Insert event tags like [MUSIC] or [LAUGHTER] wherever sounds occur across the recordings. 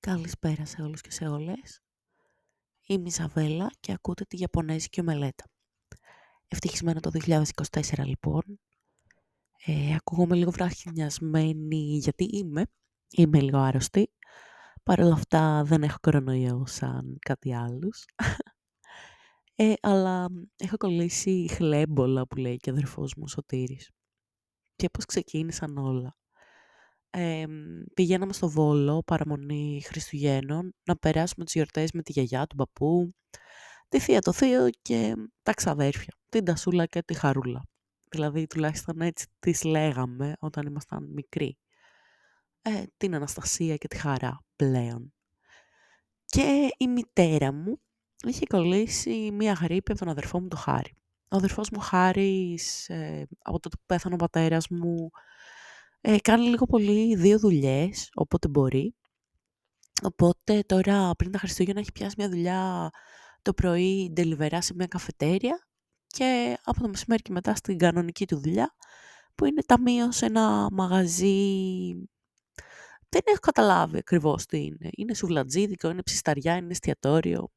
Καλησπέρα σε όλους και σε όλες. Είμαι η Ισαβέλα και ακούτε τη Ιαπωνέζικη Ομελέτα. Ευτυχισμένο το 2024 λοιπόν. Ε, ακούγομαι λίγο βραχυνιασμένη γιατί είμαι. Είμαι λίγο άρρωστη. Παρ' όλα αυτά δεν έχω κορονοϊό σαν κάτι άλλους. Ε, αλλά έχω κολλήσει χλέμπολα που λέει και ο αδερφός μου ο Σωτήρης. Και πώς ξεκίνησαν όλα ε, πηγαίναμε στο Βόλο, παραμονή Χριστουγέννων, να περάσουμε τις γιορτές με τη γιαγιά, τον παππού, τη θεία, το θείο και τα ξαδέρφια, την Τασούλα και τη Χαρούλα. Δηλαδή, τουλάχιστον έτσι τις λέγαμε όταν ήμασταν μικροί. Ε, την Αναστασία και τη Χαρά πλέον. Και η μητέρα μου είχε κολλήσει μία γρήπη από τον αδερφό μου το Χάρη. Ο αδερφός μου Χάρης, ε, από το που πέθανε ο πατέρας μου, ε, κάνει λίγο πολύ δύο δουλειές, όποτε μπορεί. Οπότε τώρα πριν τα Χριστούγεννα έχει πιάσει μια δουλειά το πρωί delivery σε μια καφετέρια και από το μεσημέρι και μετά στην κανονική του δουλειά που είναι ταμείο σε ένα μαγαζί δεν έχω καταλάβει ακριβώς τι είναι. Είναι σουβλατζίδικο, είναι ψισταριά, είναι εστιατόριο.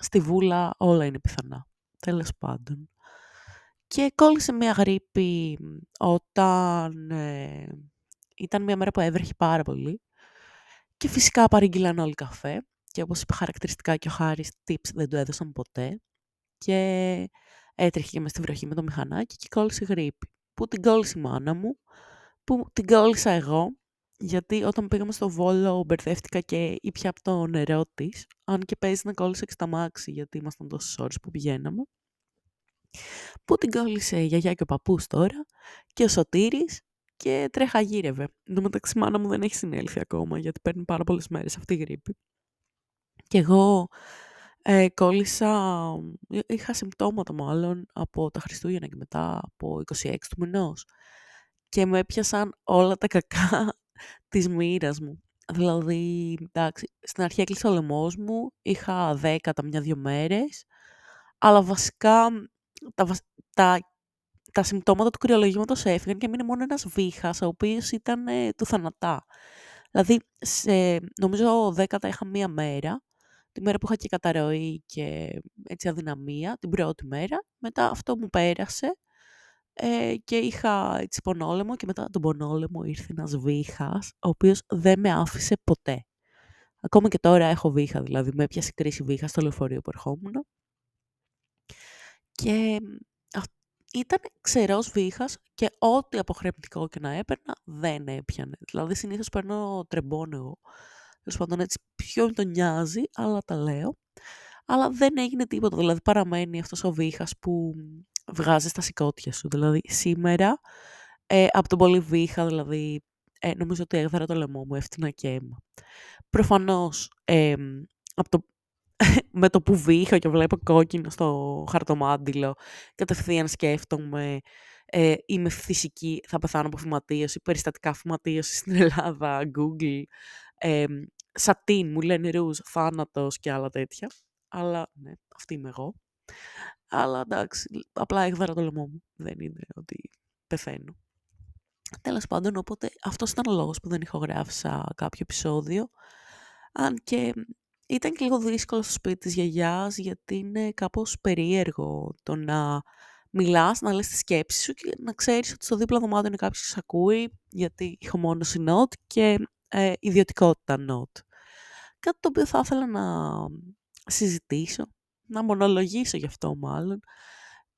Στη βούλα όλα είναι πιθανά. Τέλος πάντων. Και κόλλησε μια γρήπη όταν ε, ήταν μια μέρα που έβρεχε πάρα πολύ και φυσικά παρήγγειλαν όλοι καφέ και όπως είπε χαρακτηριστικά και ο Χάρης, tips δεν του έδωσαν ποτέ και έτρεχε και μες στη βροχή με το μηχανάκι και κόλλησε γρήπη. Που την κόλλησε η μάνα μου, που την κόλλησα εγώ, γιατί όταν πήγαμε στο Βόλο μπερδεύτηκα και ήπια από το νερό της, αν και παίζει να κόλλησε και στα μάξι, γιατί ήμασταν τόσες ώρες που πηγαίναμε. Που την κόλλησε η γιαγιά και ο παππούς τώρα και ο Σωτήρης και τρέχα γύρευε. Εν τω μεταξύ, μάνα μου δεν έχει συνέλθει ακόμα, γιατί παίρνει πάρα πολλές μέρες αυτή η γρήπη. Και εγώ ε, κόλλησα, είχα συμπτώματα μάλλον από τα Χριστούγεννα και μετά από 26 του μηνός. Και με έπιασαν όλα τα κακά [LAUGHS] της μοίρας μου. Δηλαδή, εντάξει, στην αρχή έκλεισε ο λαιμός μου, είχα 10 τα μια-δυο μέρες, αλλά βασικά τα, τα τα συμπτώματα του κρυολογήματος έφυγαν και μείνει μόνο ένας βήχας, ο οποίος ήταν ε, του θανατά. Δηλαδή, σε, νομίζω 10 τα είχα μία μέρα, τη μέρα που είχα και καταρροή και έτσι αδυναμία, την πρώτη μέρα. Μετά αυτό μου πέρασε ε, και είχα έτσι πονόλεμο και μετά τον πονόλεμο ήρθε ένας βήχας, ο οποίος δεν με άφησε ποτέ. Ακόμα και τώρα έχω βήχα, δηλαδή με έπιασε κρίση βήχα στο λεωφορείο που ερχόμουν. Και ήταν ξερός βήχας και ό,τι αποχρεωτικό και να έπαιρνα δεν έπιανε. Δηλαδή συνήθως παίρνω τρεμπόνο εγώ. Τέλος πάντων έτσι πιο το νοιάζει, αλλά τα λέω. Αλλά δεν έγινε τίποτα. Δηλαδή παραμένει αυτός ο βήχας που βγάζει στα σηκώτια σου. Δηλαδή σήμερα ε, από τον πολύ βήχα, δηλαδή ε, νομίζω ότι έγδαρα το λαιμό μου, έφτιανα και αίμα. Προφανώς ε, από το [LAUGHS] με το που βήχα και βλέπω κόκκινο στο χαρτομάτιλο, κατευθείαν σκέφτομαι ε, είμαι φυσική, θα πεθάνω από φυματίωση, περιστατικά φυματίωσης στην Ελλάδα, Google, ε, σατίν, μου λένε ρούζ, θάνατος και άλλα τέτοια. Αλλά ναι, αυτή είμαι εγώ. Αλλά εντάξει, απλά έκδαρα το λαιμό μου. Δεν είναι ότι πεθαίνω. Τέλος πάντων, οπότε αυτός ήταν ο λόγος που δεν ηχογράφησα κάποιο επεισόδιο. Αν και ήταν και λίγο δύσκολο στο σπίτι της γιαγιάς, γιατί είναι κάπως περίεργο το να μιλάς, να λες τη σκέψη σου και να ξέρεις ότι στο δίπλα δωμάτιο είναι κάποιος που ακούει, γιατί έχω μόνο νότ και ε, ιδιωτικότητα νότ. Κάτι το οποίο θα ήθελα να συζητήσω, να μονολογήσω γι' αυτό μάλλον,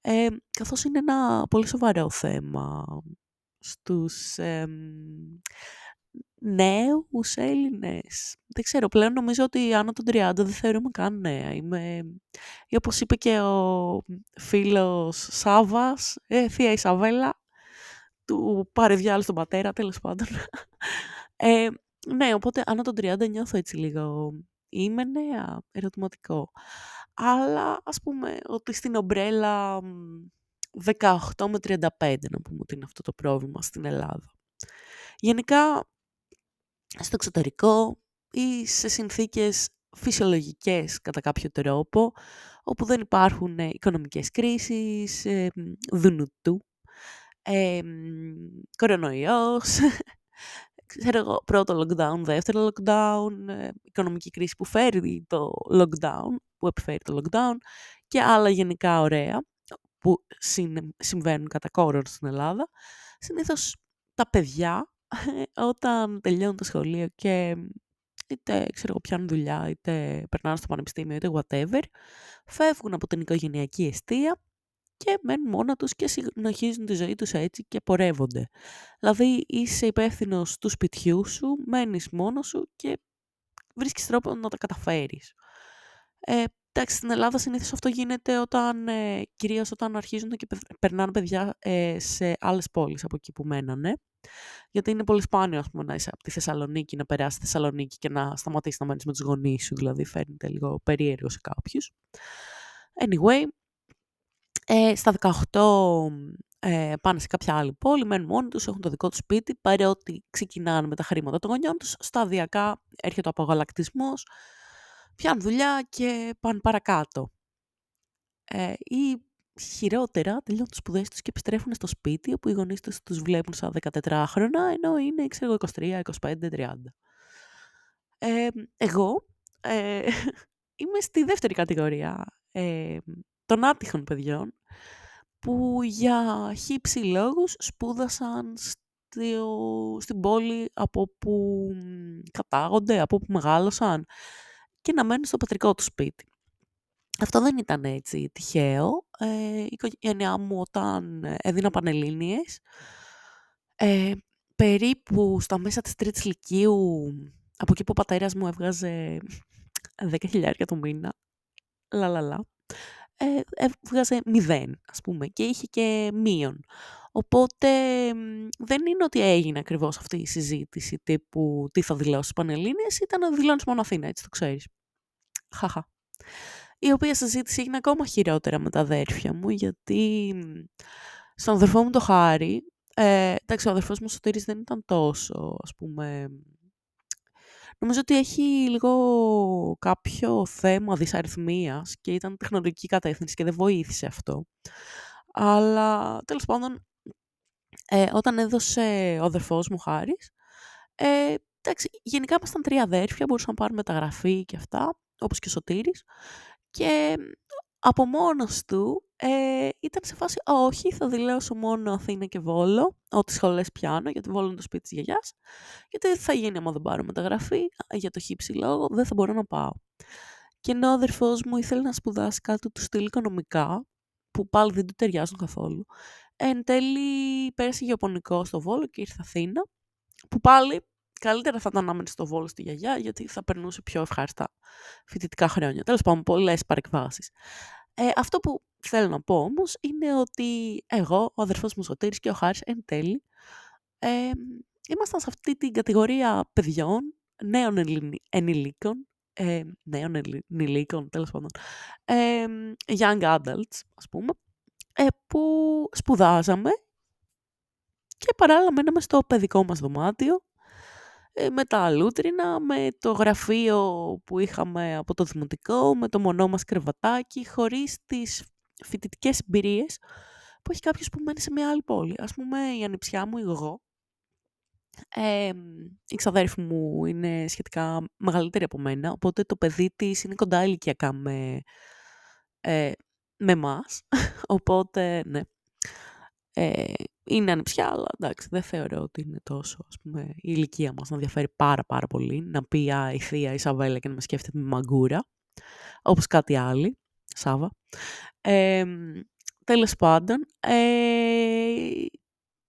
ε, καθώς είναι ένα πολύ σοβαρό θέμα στους νέους Έλληνες. Δεν ξέρω, πλέον νομίζω ότι άνω των 30 δεν θεωρούμε καν νέα. Είμαι, ή όπως είπε και ο φίλος Σάβας, ε, θεία Ισαβέλα, του πάρε διάλογο στον πατέρα, τέλος πάντων. Ε, ναι, οπότε άνω των 30 νιώθω έτσι λίγο. Είμαι νέα, ερωτηματικό. Αλλά ας πούμε ότι στην ομπρέλα 18 με 35 να πούμε ότι είναι αυτό το πρόβλημα στην Ελλάδα. Γενικά στο εξωτερικό ή σε συνθήκες φυσιολογικές κατά κάποιο τρόπο, όπου δεν υπάρχουν ε, οικονομικές κρίσεις, ε, δουνουτού, ε, κορονοϊός, [LAUGHS] ξέρω εγώ, πρώτο lockdown, δεύτερο lockdown, ε, οικονομική κρίση που φέρει το lockdown, που επιφέρει το lockdown και άλλα γενικά ωραία που συμβαίνουν κατά κόρον στην Ελλάδα. Συνήθως τα παιδιά [LAUGHS] όταν τελειώνουν το σχολείο και είτε ξέρω εγώ πιάνουν δουλειά, είτε περνάνε στο πανεπιστήμιο, είτε whatever, φεύγουν από την οικογενειακή αιστεία και μένουν μόνα τους και συνεχίζουν τη ζωή τους έτσι και πορεύονται. Δηλαδή είσαι υπεύθυνο του σπιτιού σου, μένεις μόνος σου και βρίσκεις τρόπο να τα καταφέρεις. Ε, εντάξει, στην Ελλάδα συνήθως αυτό γίνεται όταν, ε, κυρίως όταν αρχίζουν και περνάνε παιδιά ε, σε άλλες πόλεις από εκεί που μένανε. Γιατί είναι πολύ σπάνιο ας πούμε, να είσαι από τη Θεσσαλονίκη, να περάσεις στη Θεσσαλονίκη και να σταματήσεις να μένεις με τους γονείς σου, δηλαδή φαίνεται λίγο περίεργο σε κάποιους. Anyway, ε, στα 18 ε, πάνε σε κάποια άλλη πόλη, μένουν μόνοι τους, έχουν το δικό τους σπίτι, παρότι ξεκινάνε με τα χρήματα των γονιών τους, σταδιακά έρχεται ο απογαλακτισμός, πιάνουν δουλειά και πάνε παρακάτω. Ε, ή χειρότερα τελειώνουν τις σπουδές τους και επιστρέφουν στο σπίτι, όπου οι γονείς τους τους βλέπουν σαν 14 χρόνια, ενώ είναι, ξέρω, 23, 25, 30. Ε, εγώ ε, [LAUGHS] είμαι στη δεύτερη κατηγορία. Ε, των άτυχων παιδιών που για χύψη λόγους σπούδασαν στην πόλη από που κατάγονται, από που μεγάλωσαν και να μένουν στο πατρικό τους σπίτι. Αυτό δεν ήταν έτσι τυχαίο. Ε, η οικογένειά μου όταν έδινα πανελλήνιες, ε, περίπου στα μέσα της τρίτης λυκείου, από εκεί που ο πατέρας μου έβγαζε 10.000 το μήνα, λαλαλα, ε, έβγαζε μηδέν, ας πούμε, και είχε και μείον. Οπότε δεν είναι ότι έγινε ακριβώς αυτή η συζήτηση τύπου τι θα δηλώσει Πανελλήνιες, ήταν να δηλώνεις μόνο Αθήνα, έτσι το ξέρεις. Χαχα. Η οποία συζήτηση έγινε ακόμα χειρότερα με τα αδέρφια μου, γιατί στον αδερφό μου το χάρη, ε, εντάξει, ο αδερφός μου Σωτήρης δεν ήταν τόσο, ας πούμε, Νομίζω ότι έχει λίγο κάποιο θέμα δυσαριθμίας και ήταν τεχνολογική κατεύθυνση και δεν βοήθησε αυτό. Αλλά τέλος πάντων, ε, όταν έδωσε ο αδερφός μου Χάρης, ε, εντάξει, γενικά ήμασταν τρία αδέρφια, μπορούσαμε να πάρουμε μεταγραφή και αυτά, όπως και ο Σωτήρης. Και από μόνος του ε, ήταν σε φάση όχι, θα δηλώσω μόνο Αθήνα και Βόλο, ό,τι σχολές πιάνω, γιατί Βόλο είναι το σπίτι της γιαγιάς, γιατί θα γίνει άμα δεν πάρω μεταγραφή, για το χύψη λόγο, δεν θα μπορώ να πάω. Και ενώ ο αδερφός μου ήθελε να σπουδάσει κάτι του στυλ οικονομικά, που πάλι δεν του ταιριάζουν καθόλου, εν τέλει πέρασε γεωπονικό στο Βόλο και ήρθε Αθήνα, που πάλι καλύτερα θα ήταν να μένει στο Βόλο στη γιαγιά, γιατί θα περνούσε πιο ευχάριστα φοιτητικά χρόνια. Τέλος πάντων, πολλές παρεκβάσεις. Ε, αυτό που θέλω να πω όμως είναι ότι εγώ, ο αδερφός μου Σωτήρης και ο Χάρης εν τέλει ε, ήμασταν σε αυτή την κατηγορία παιδιών, νέων ενηλίκων, ε, νέων ενηλίκων τέλος πάντων, ε, young adults ας πούμε, ε, που σπουδάζαμε και παράλληλα μέναμε στο παιδικό μας δωμάτιο ε, με τα λούτρινα, με το γραφείο που είχαμε από το δημοτικό, με το μονό μας κρεβατάκι, χωρίς τις φοιτητικές εμπειρίες που έχει κάποιος που μένει σε μια άλλη πόλη. Ας πούμε η ανιψιά μου, εγώ, ε, η ξαδέρφη μου είναι σχετικά μεγαλύτερη από μένα, οπότε το παιδί της είναι κοντά ηλικιακά με, ε, με εμάς. οπότε, ναι. Ε, είναι ανιψιά, αλλά εντάξει, δεν θεωρώ ότι είναι τόσο, ας πούμε, η ηλικία μας να διαφέρει πάρα πάρα πολύ. Να πει α, η θεία Ισαβέλα και να με σκέφτεται με μαγκούρα, όπως κάτι άλλο, Σάβα. Ε, τέλος πάντων, ε,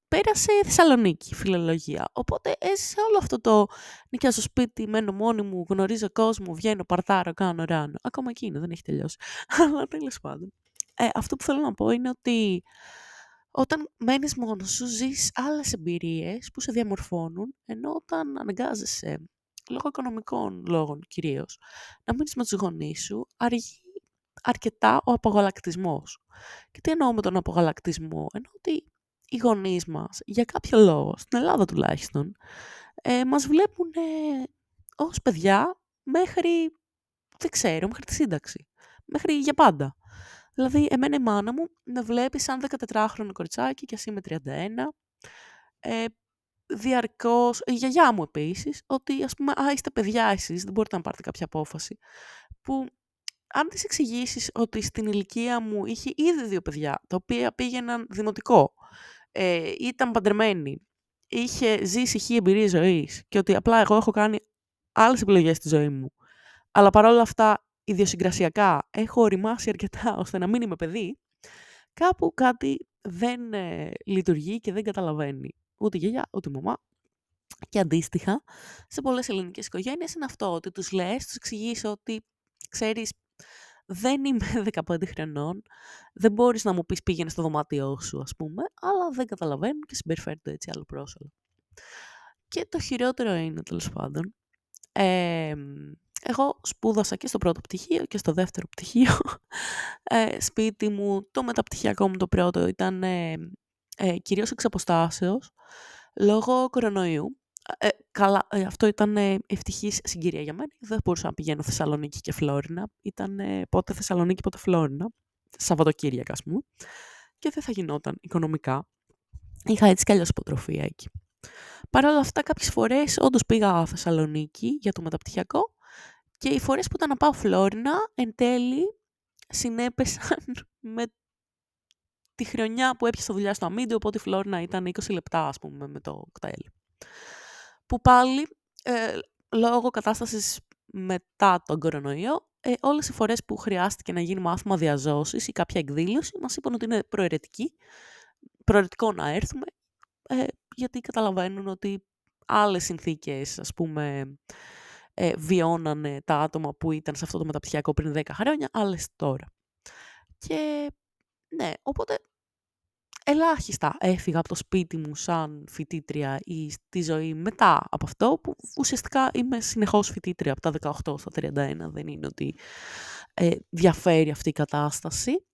πέρασε Θεσσαλονίκη, φιλολογία. Οπότε έζησε όλο αυτό το νοικιάζω σπίτι, μένω μόνη μου, γνωρίζω κόσμο, βγαίνω, παρτάρω, κάνω ράνο. Ακόμα εκείνο, δεν έχει τελειώσει. [LAUGHS] Αλλά τέλος πάντων. Ε, αυτό που θέλω να πω είναι ότι όταν μένεις μόνος σου, ζεις άλλες εμπειρίες που σε διαμορφώνουν, ενώ όταν αναγκάζεσαι, λόγω οικονομικών λόγων κυρίως, να μείνεις με τους γονείς σου, αργεί αρκετά ο απογαλακτισμός. Και τι εννοώ με τον απογαλακτισμό, εννοώ ότι οι γονείς μας, για κάποιο λόγο, στην Ελλάδα τουλάχιστον, ε, μας βλέπουν ε, ως παιδιά μέχρι, δεν ξέρω, μέχρι τη σύνταξη. Μέχρι για πάντα. Δηλαδή, εμένα η μάνα μου με βλέπει σαν 14χρονο κοριτσάκι και εσύ με 31. Ε, διαρκώς, η γιαγιά μου επίσης, ότι ας πούμε, α, είστε παιδιά εσείς, δεν μπορείτε να πάρετε κάποια απόφαση, που αν της εξηγήσεις ότι στην ηλικία μου είχε ήδη δύο παιδιά, τα οποία πήγαιναν δημοτικό, ε, ήταν παντρεμένοι, είχε ζήσει χι εμπειρία ζωής και ότι απλά εγώ έχω κάνει άλλες επιλογές στη ζωή μου, αλλά παρόλα αυτά ιδιοσυγκρασιακά έχω οριμάσει αρκετά [LAUGHS] ώστε να μην είμαι παιδί, κάπου κάτι δεν ε, λειτουργεί και δεν καταλαβαίνει ούτε η γιαγιά, ούτε η μαμά. Και αντίστοιχα, σε πολλές ελληνικές οικογένειες είναι αυτό, ότι τους λες, τους εξηγείς ότι, ξέρεις, δεν είμαι [LAUGHS] 15 χρονών, δεν μπορείς να μου πεις πήγαινε στο δωμάτιό σου, ας πούμε, αλλά δεν καταλαβαίνουν και συμπεριφέρονται έτσι άλλο πρόσωπο. Και το χειρότερο είναι, τέλος πάντων, ε, εγώ σπούδασα και στο πρώτο πτυχίο και στο δεύτερο πτυχίο. [LAUGHS] Ε, σπίτι μου, το μεταπτυχιακό μου το πρώτο ήταν ε, ε, κυρίως εξ αποστάσεως, λόγω κορονοϊού. Ε, καλά, ε, αυτό ήταν ε, ευτυχής συγκυρία για μένα. Δεν μπορούσα να πηγαίνω Θεσσαλονίκη και Φλόρινα. Ήταν ε, πότε Θεσσαλονίκη, πότε Φλόρινα. Σαββατοκύριακα, ας πούμε. Και δεν θα γινόταν οικονομικά. Είχα έτσι κι αλλιώς υποτροφία εκεί. Παρ' όλα αυτά, κάποιες φορές όντως πήγα Θεσσαλονίκη για το μεταπτυχιακό και οι φορές που ήταν να πάω Φλόρινα, εν τέλει, συνέπεσαν [LAUGHS] με τη χρονιά που έπιασα δουλειά στο αμύντιο, οπότε η Φλόρινα ήταν 20 λεπτά, ας πούμε, με το κτέλ. Που πάλι, ε, λόγω κατάστασης μετά τον κορονοϊό, ε, όλες οι φορές που χρειάστηκε να γίνει μάθημα διαζώσης ή κάποια εκδήλωση, μας είπαν ότι είναι προαιρετική, προαιρετικό να έρθουμε, ε, γιατί καταλαβαίνουν ότι άλλες συνθήκες, ας πούμε, ε, βιώνανε τα άτομα που ήταν σε αυτό το μεταπτυχιακό πριν 10 χρόνια, άλλες τώρα. Και ναι, οπότε ελάχιστα έφυγα από το σπίτι μου σαν φοιτήτρια ή στη ζωή μετά από αυτό, που ουσιαστικά είμαι συνεχώς φοιτήτρια από τα 18 στα 31, δεν είναι ότι ε, διαφέρει αυτή η κατάσταση.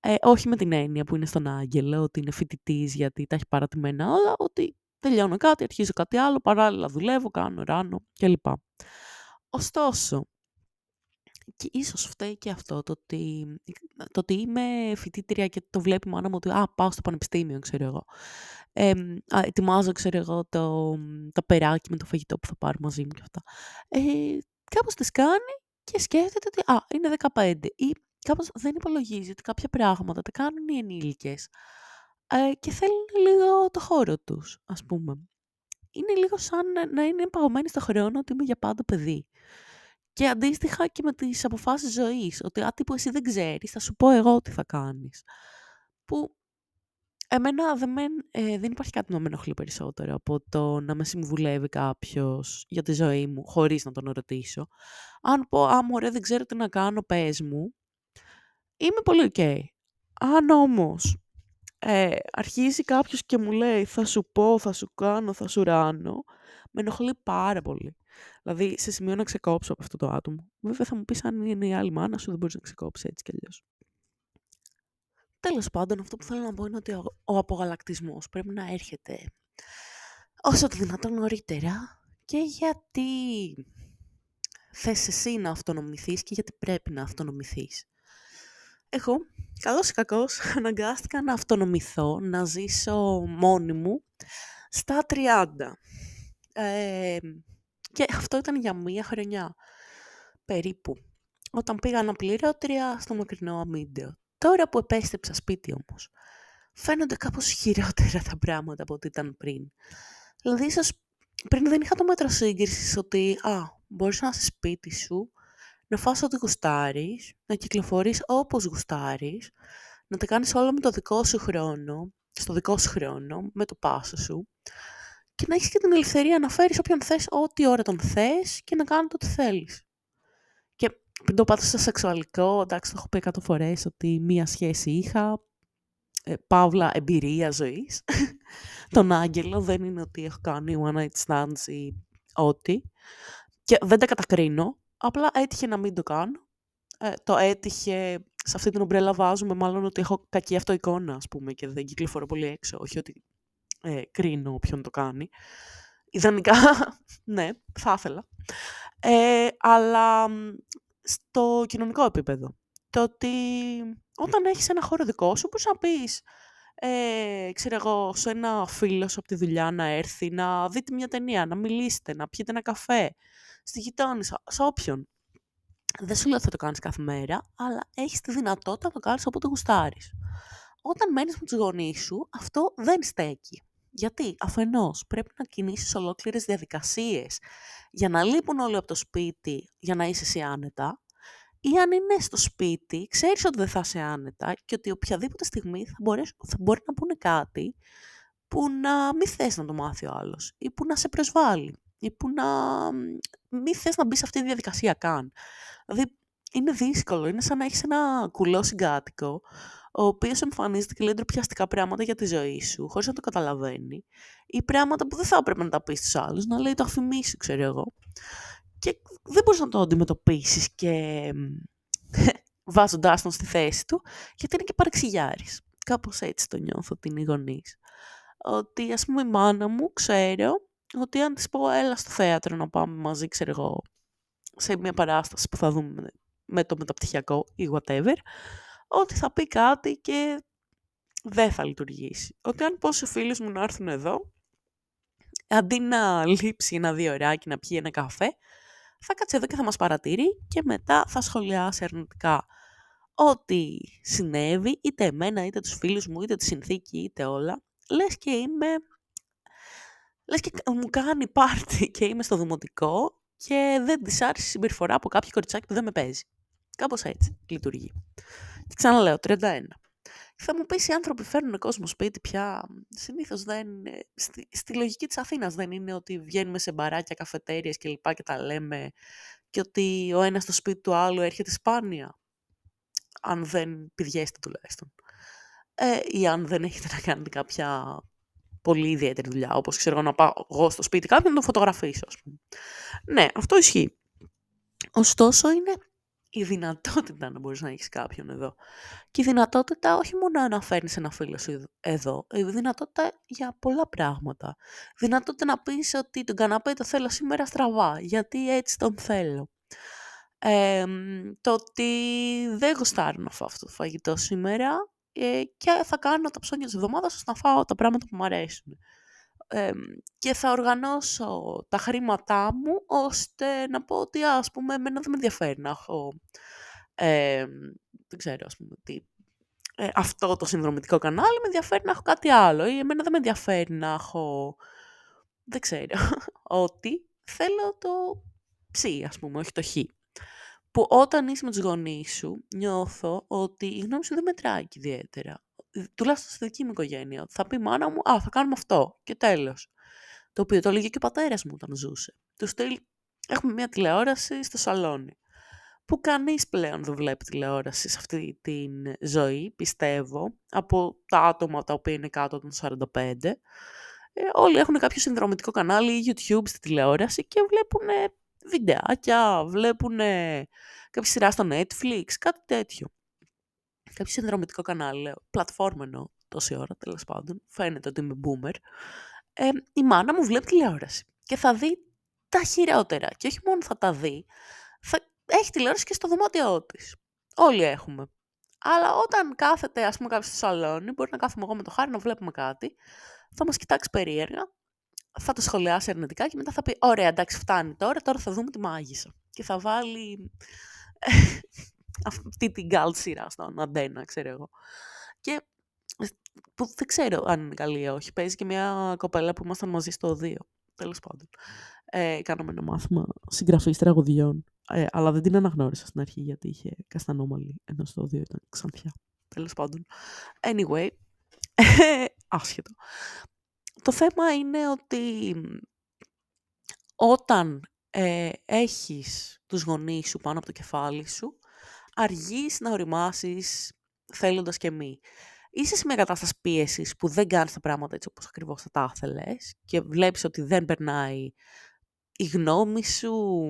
Ε, όχι με την έννοια που είναι στον Άγγελο, ότι είναι φοιτητής γιατί τα έχει παρατημένα όλα, ότι τελειώνω κάτι, αρχίζω κάτι άλλο, παράλληλα δουλεύω, κάνω ράνω κλπ. Ωστόσο, και ίσως φταίει και αυτό, το ότι, το ότι είμαι φοιτήτρια και το βλέπει η μάνα μου ότι α, πάω στο πανεπιστήμιο, ξέρω εγώ. Ε, α, ετοιμάζω, ξέρω εγώ, το, το περάκι με το φαγητό που θα πάρω μαζί μου και αυτά. Ε, κάπως τις κάνει και σκέφτεται ότι α, είναι 15 ή κάπως δεν υπολογίζει ότι κάποια πράγματα τα κάνουν οι ενήλικες ε, και θέλουν λίγο το χώρο τους, ας πούμε. Είναι λίγο σαν να είναι παγωμένοι στο χρόνο ότι είμαι για πάντα παιδί. Και αντίστοιχα και με τις αποφάσεις ζωής, ότι α, τύπου εσύ δεν ξέρεις, θα σου πω εγώ τι θα κάνεις. Που εμένα δεν, ε, δεν υπάρχει κάτι να με ενοχλεί περισσότερο από το να με συμβουλεύει κάποιος για τη ζωή μου, χωρίς να τον ρωτήσω. Αν πω, α, μωρέ, δεν ξέρω τι να κάνω, πες μου, είμαι πολύ ok. Αν όμως ε, αρχίζει κάποιος και μου λέει θα σου πω, θα σου κάνω, θα σου ράνω, με ενοχλεί πάρα πολύ. Δηλαδή, σε σημείο να ξεκόψω από αυτό το άτομο. Βέβαια, θα μου πεις αν είναι η άλλη μάνα σου, δεν μπορείς να ξεκόψεις έτσι κι αλλιώς. Τέλος πάντων, αυτό που θέλω να πω είναι ότι ο, ο απογαλακτισμός πρέπει να έρχεται όσο το δυνατόν νωρίτερα και γιατί θες εσύ να αυτονομηθείς και γιατί πρέπει να αυτονομηθείς. Εγώ, καλώς ή κακώς, [LAUGHS] αναγκάστηκα να αυτονομηθώ, να ζήσω μόνη μου στα 30. Ε, και αυτό ήταν για μία χρονιά περίπου. Όταν πήγα αναπληρώτρια στο μακρινό αμύντεο. Τώρα που επέστρεψα σπίτι όμως, φαίνονται κάπως χειρότερα τα πράγματα από ό,τι ήταν πριν. Δηλαδή, ίσως πριν δεν είχα το μέτρο σύγκρισης ότι α, μπορείς να είσαι σπίτι σου, να φας ό,τι γουστάρεις, να κυκλοφορείς όπως γουστάρεις, να τα κάνεις όλα με το δικό σου χρόνο, στο δικό σου χρόνο, με το πάσο σου και να έχεις και την ελευθερία να φέρεις όποιον θες, ό,τι ώρα τον θες και να κάνει το τι θέλεις. Και πριν το πάω στο σεξουαλικό, εντάξει, το έχω πει εκατό φορές ότι μία σχέση είχα, ε, παύλα εμπειρία ζωής. [LAUGHS] τον Άγγελο δεν είναι ότι έχω κάνει one night stands ή ό,τι. Και δεν τα κατακρίνω, απλά έτυχε να μην το κάνω. Ε, το έτυχε, σε αυτή την ομπρέλα βάζουμε μάλλον ότι έχω κακή αυτοεικόνα, ας πούμε, και δεν κυκλοφορώ πολύ έξω. Όχι ότι ε, κρίνω ποιον το κάνει. Ιδανικά, [LAUGHS] ναι, θα ήθελα. Ε, αλλά στο κοινωνικό επίπεδο. Το ότι όταν έχεις ένα χώρο δικό σου, πώς να πεις ε, ξέρω εγώ, σε ένα φίλος σου από τη δουλειά να έρθει, να δείτε μια ταινία, να μιλήσετε, να πιείτε ένα καφέ, στη γειτόνισσα, σε όποιον. Δεν σου λέω ότι θα το κάνεις κάθε μέρα, αλλά έχεις τη δυνατότητα να το κάνεις όποτε γουστάρεις. Όταν μένεις με τους γονείς σου, αυτό δεν στέκει. Γιατί; Αφενός πρέπει να κινήσεις ολόκληρες διαδικασίες για να λείπουν όλοι από το σπίτι για να είσαι εσύ άνετα ή αν είναι στο σπίτι, ξέρεις ότι δεν θα είσαι άνετα και ότι οποιαδήποτε στιγμή θα, μπορείς, θα μπορεί να πούνε κάτι που να μην θες να το μάθει ο άλλος ή που να σε προσβάλλει ή που να μην θες να μπεις σε αυτή τη διαδικασία καν. Δηλαδή είναι δύσκολο, είναι σαν να έχεις ένα κουλό συγκάτοικο ο οποίος εμφανίζεται και λέει ντροπιαστικά πράγματα για τη ζωή σου, χωρίς να το καταλαβαίνει, ή πράγματα που δεν θα έπρεπε να τα πεις στους άλλους, να λέει το αφημί σου, ξέρω εγώ. Και δεν μπορείς να το αντιμετωπίσεις και [LAUGHS] βάζοντάς τον στη θέση του, γιατί είναι και παρεξηγιάρης. Κάπως έτσι το νιώθω ότι είναι οι γονείς. Ότι, ας πούμε, η μάνα μου ξέρω ότι αν της πω, έλα στο θέατρο να πάμε μαζί, ξέρω εγώ, σε μια παράσταση που θα δούμε με το μεταπτυχιακό ή whatever, ότι θα πει κάτι και δεν θα λειτουργήσει. Ότι αν πω σε φίλους μου να έρθουν εδώ, αντί να λείψει ένα-δύο ωράκι να πιει ένα καφέ, θα κάτσει εδώ και θα μας παρατηρεί και μετά θα σχολιάσει αρνητικά ό,τι συνέβη, είτε εμένα, είτε τους φίλους μου, είτε τη συνθήκη, είτε όλα. Λες και είμαι... Λες και μου κάνει πάρτι [LAUGHS] και είμαι στο δημοτικό και δεν της άρεσε η συμπεριφορά από κάποιο κοριτσάκι που δεν με παίζει. Κάπως έτσι λειτουργεί. Και ξαναλέω, 31. Θα μου πεις οι άνθρωποι φέρνουν κόσμο σπίτι πια. Συνήθως δεν. Στη, στη λογική της Αθήνας δεν είναι ότι βγαίνουμε σε μπαράκια, καφετέρειες και λοιπά και τα λέμε και ότι ο ένας στο σπίτι του άλλου έρχεται σπάνια. Αν δεν πηδιέστε τουλάχιστον. Ε, ή αν δεν έχετε να κάνετε κάποια πολύ ιδιαίτερη δουλειά, όπως ξέρω να πάω εγώ στο σπίτι κάποιον να το φωτογραφίσω, ας πούμε. Ναι, αυτό ισχύει. Ωστόσο είναι η δυνατότητα να μπορείς να έχεις κάποιον εδώ. Και η δυνατότητα όχι μόνο να φέρνεις ένα φίλο σου εδώ, η δυνατότητα για πολλά πράγματα. Η δυνατότητα να πεις ότι τον καναπέ το θέλω σήμερα στραβά, γιατί έτσι τον θέλω. Ε, το ότι δεν γουστάρω να φάω αυτό το φαγητό σήμερα ε, και θα κάνω τα ψώνια της εβδομάδας ώστε να φάω τα πράγματα που μου αρέσουν. Και θα οργανώσω τα χρήματά μου ώστε να πω ότι ας πούμε εμένα δεν με ενδιαφέρει να έχω δεν ξέρω ας πούμε τι, ε, αυτό το συνδρομητικό κανάλι. Με ενδιαφέρει να έχω κάτι άλλο ή εμένα δεν με ενδιαφέρει να έχω δεν ξέρω [LAUGHS] ότι. Θέλω το ψ ας πούμε όχι το χ που όταν είσαι με τους γονείς σου νιώθω ότι η γνώμη σου δεν μετράει ιδιαίτερα τουλάχιστον στη δική μου οικογένεια, θα πει η μάνα μου, α, θα κάνουμε αυτό και τέλος. Το οποίο το έλεγε και ο πατέρας μου όταν ζούσε. Τους στείλει, έχουμε μια τηλεόραση στο σαλόνι. Που κανείς πλέον δεν βλέπει τηλεόραση σε αυτή τη ζωή, πιστεύω, από τα άτομα τα οποία είναι κάτω των 45. Ε, όλοι έχουν κάποιο συνδρομητικό κανάλι YouTube στη τηλεόραση και βλέπουν βιντεάκια, βλέπουν κάποια σειρά στο Netflix, κάτι τέτοιο κάποιο συνδρομητικό κανάλι, λέω, πλατφόρμα εννοώ, τόση ώρα τέλος πάντων, φαίνεται ότι είμαι boomer, ε, η μάνα μου βλέπει τηλεόραση και θα δει τα χειρότερα. Και όχι μόνο θα τα δει, θα έχει τηλεόραση και στο δωμάτιό της. Όλοι έχουμε. Αλλά όταν κάθεται, ας πούμε, κάποιος στο σαλόνι, μπορεί να κάθομαι εγώ με το χάρη να βλέπουμε κάτι, θα μας κοιτάξει περίεργα, θα το σχολιάσει αρνητικά και μετά θα πει: Ωραία, εντάξει, φτάνει τώρα, τώρα θα δούμε τη μάγισσα. Και θα βάλει [LAUGHS] αυτή την γκάλ σειρά στον αντένα, ξέρω εγώ. Και που δεν ξέρω αν είναι καλή ή όχι. Παίζει και μια κοπέλα που ήμασταν μαζί στο 2. Τέλος πάντων. Ε, κάναμε ένα μάθημα συγγραφής τραγουδιών. Ε, αλλά δεν την αναγνώρισα στην αρχή γιατί είχε καστανόμαλη, ενώ στο 2 ήταν ξανθιά. Τέλος πάντων. Anyway, [LAUGHS] άσχετο. Το θέμα είναι ότι όταν ε, έχεις τους γονείς σου πάνω από το κεφάλι σου, αργείς να οριμάσεις θέλοντας και μη. Είσαι σε μια κατάσταση πίεσης που δεν κάνεις τα πράγματα έτσι όπως ακριβώς θα τα ήθελες και βλέπεις ότι δεν περνάει η γνώμη σου,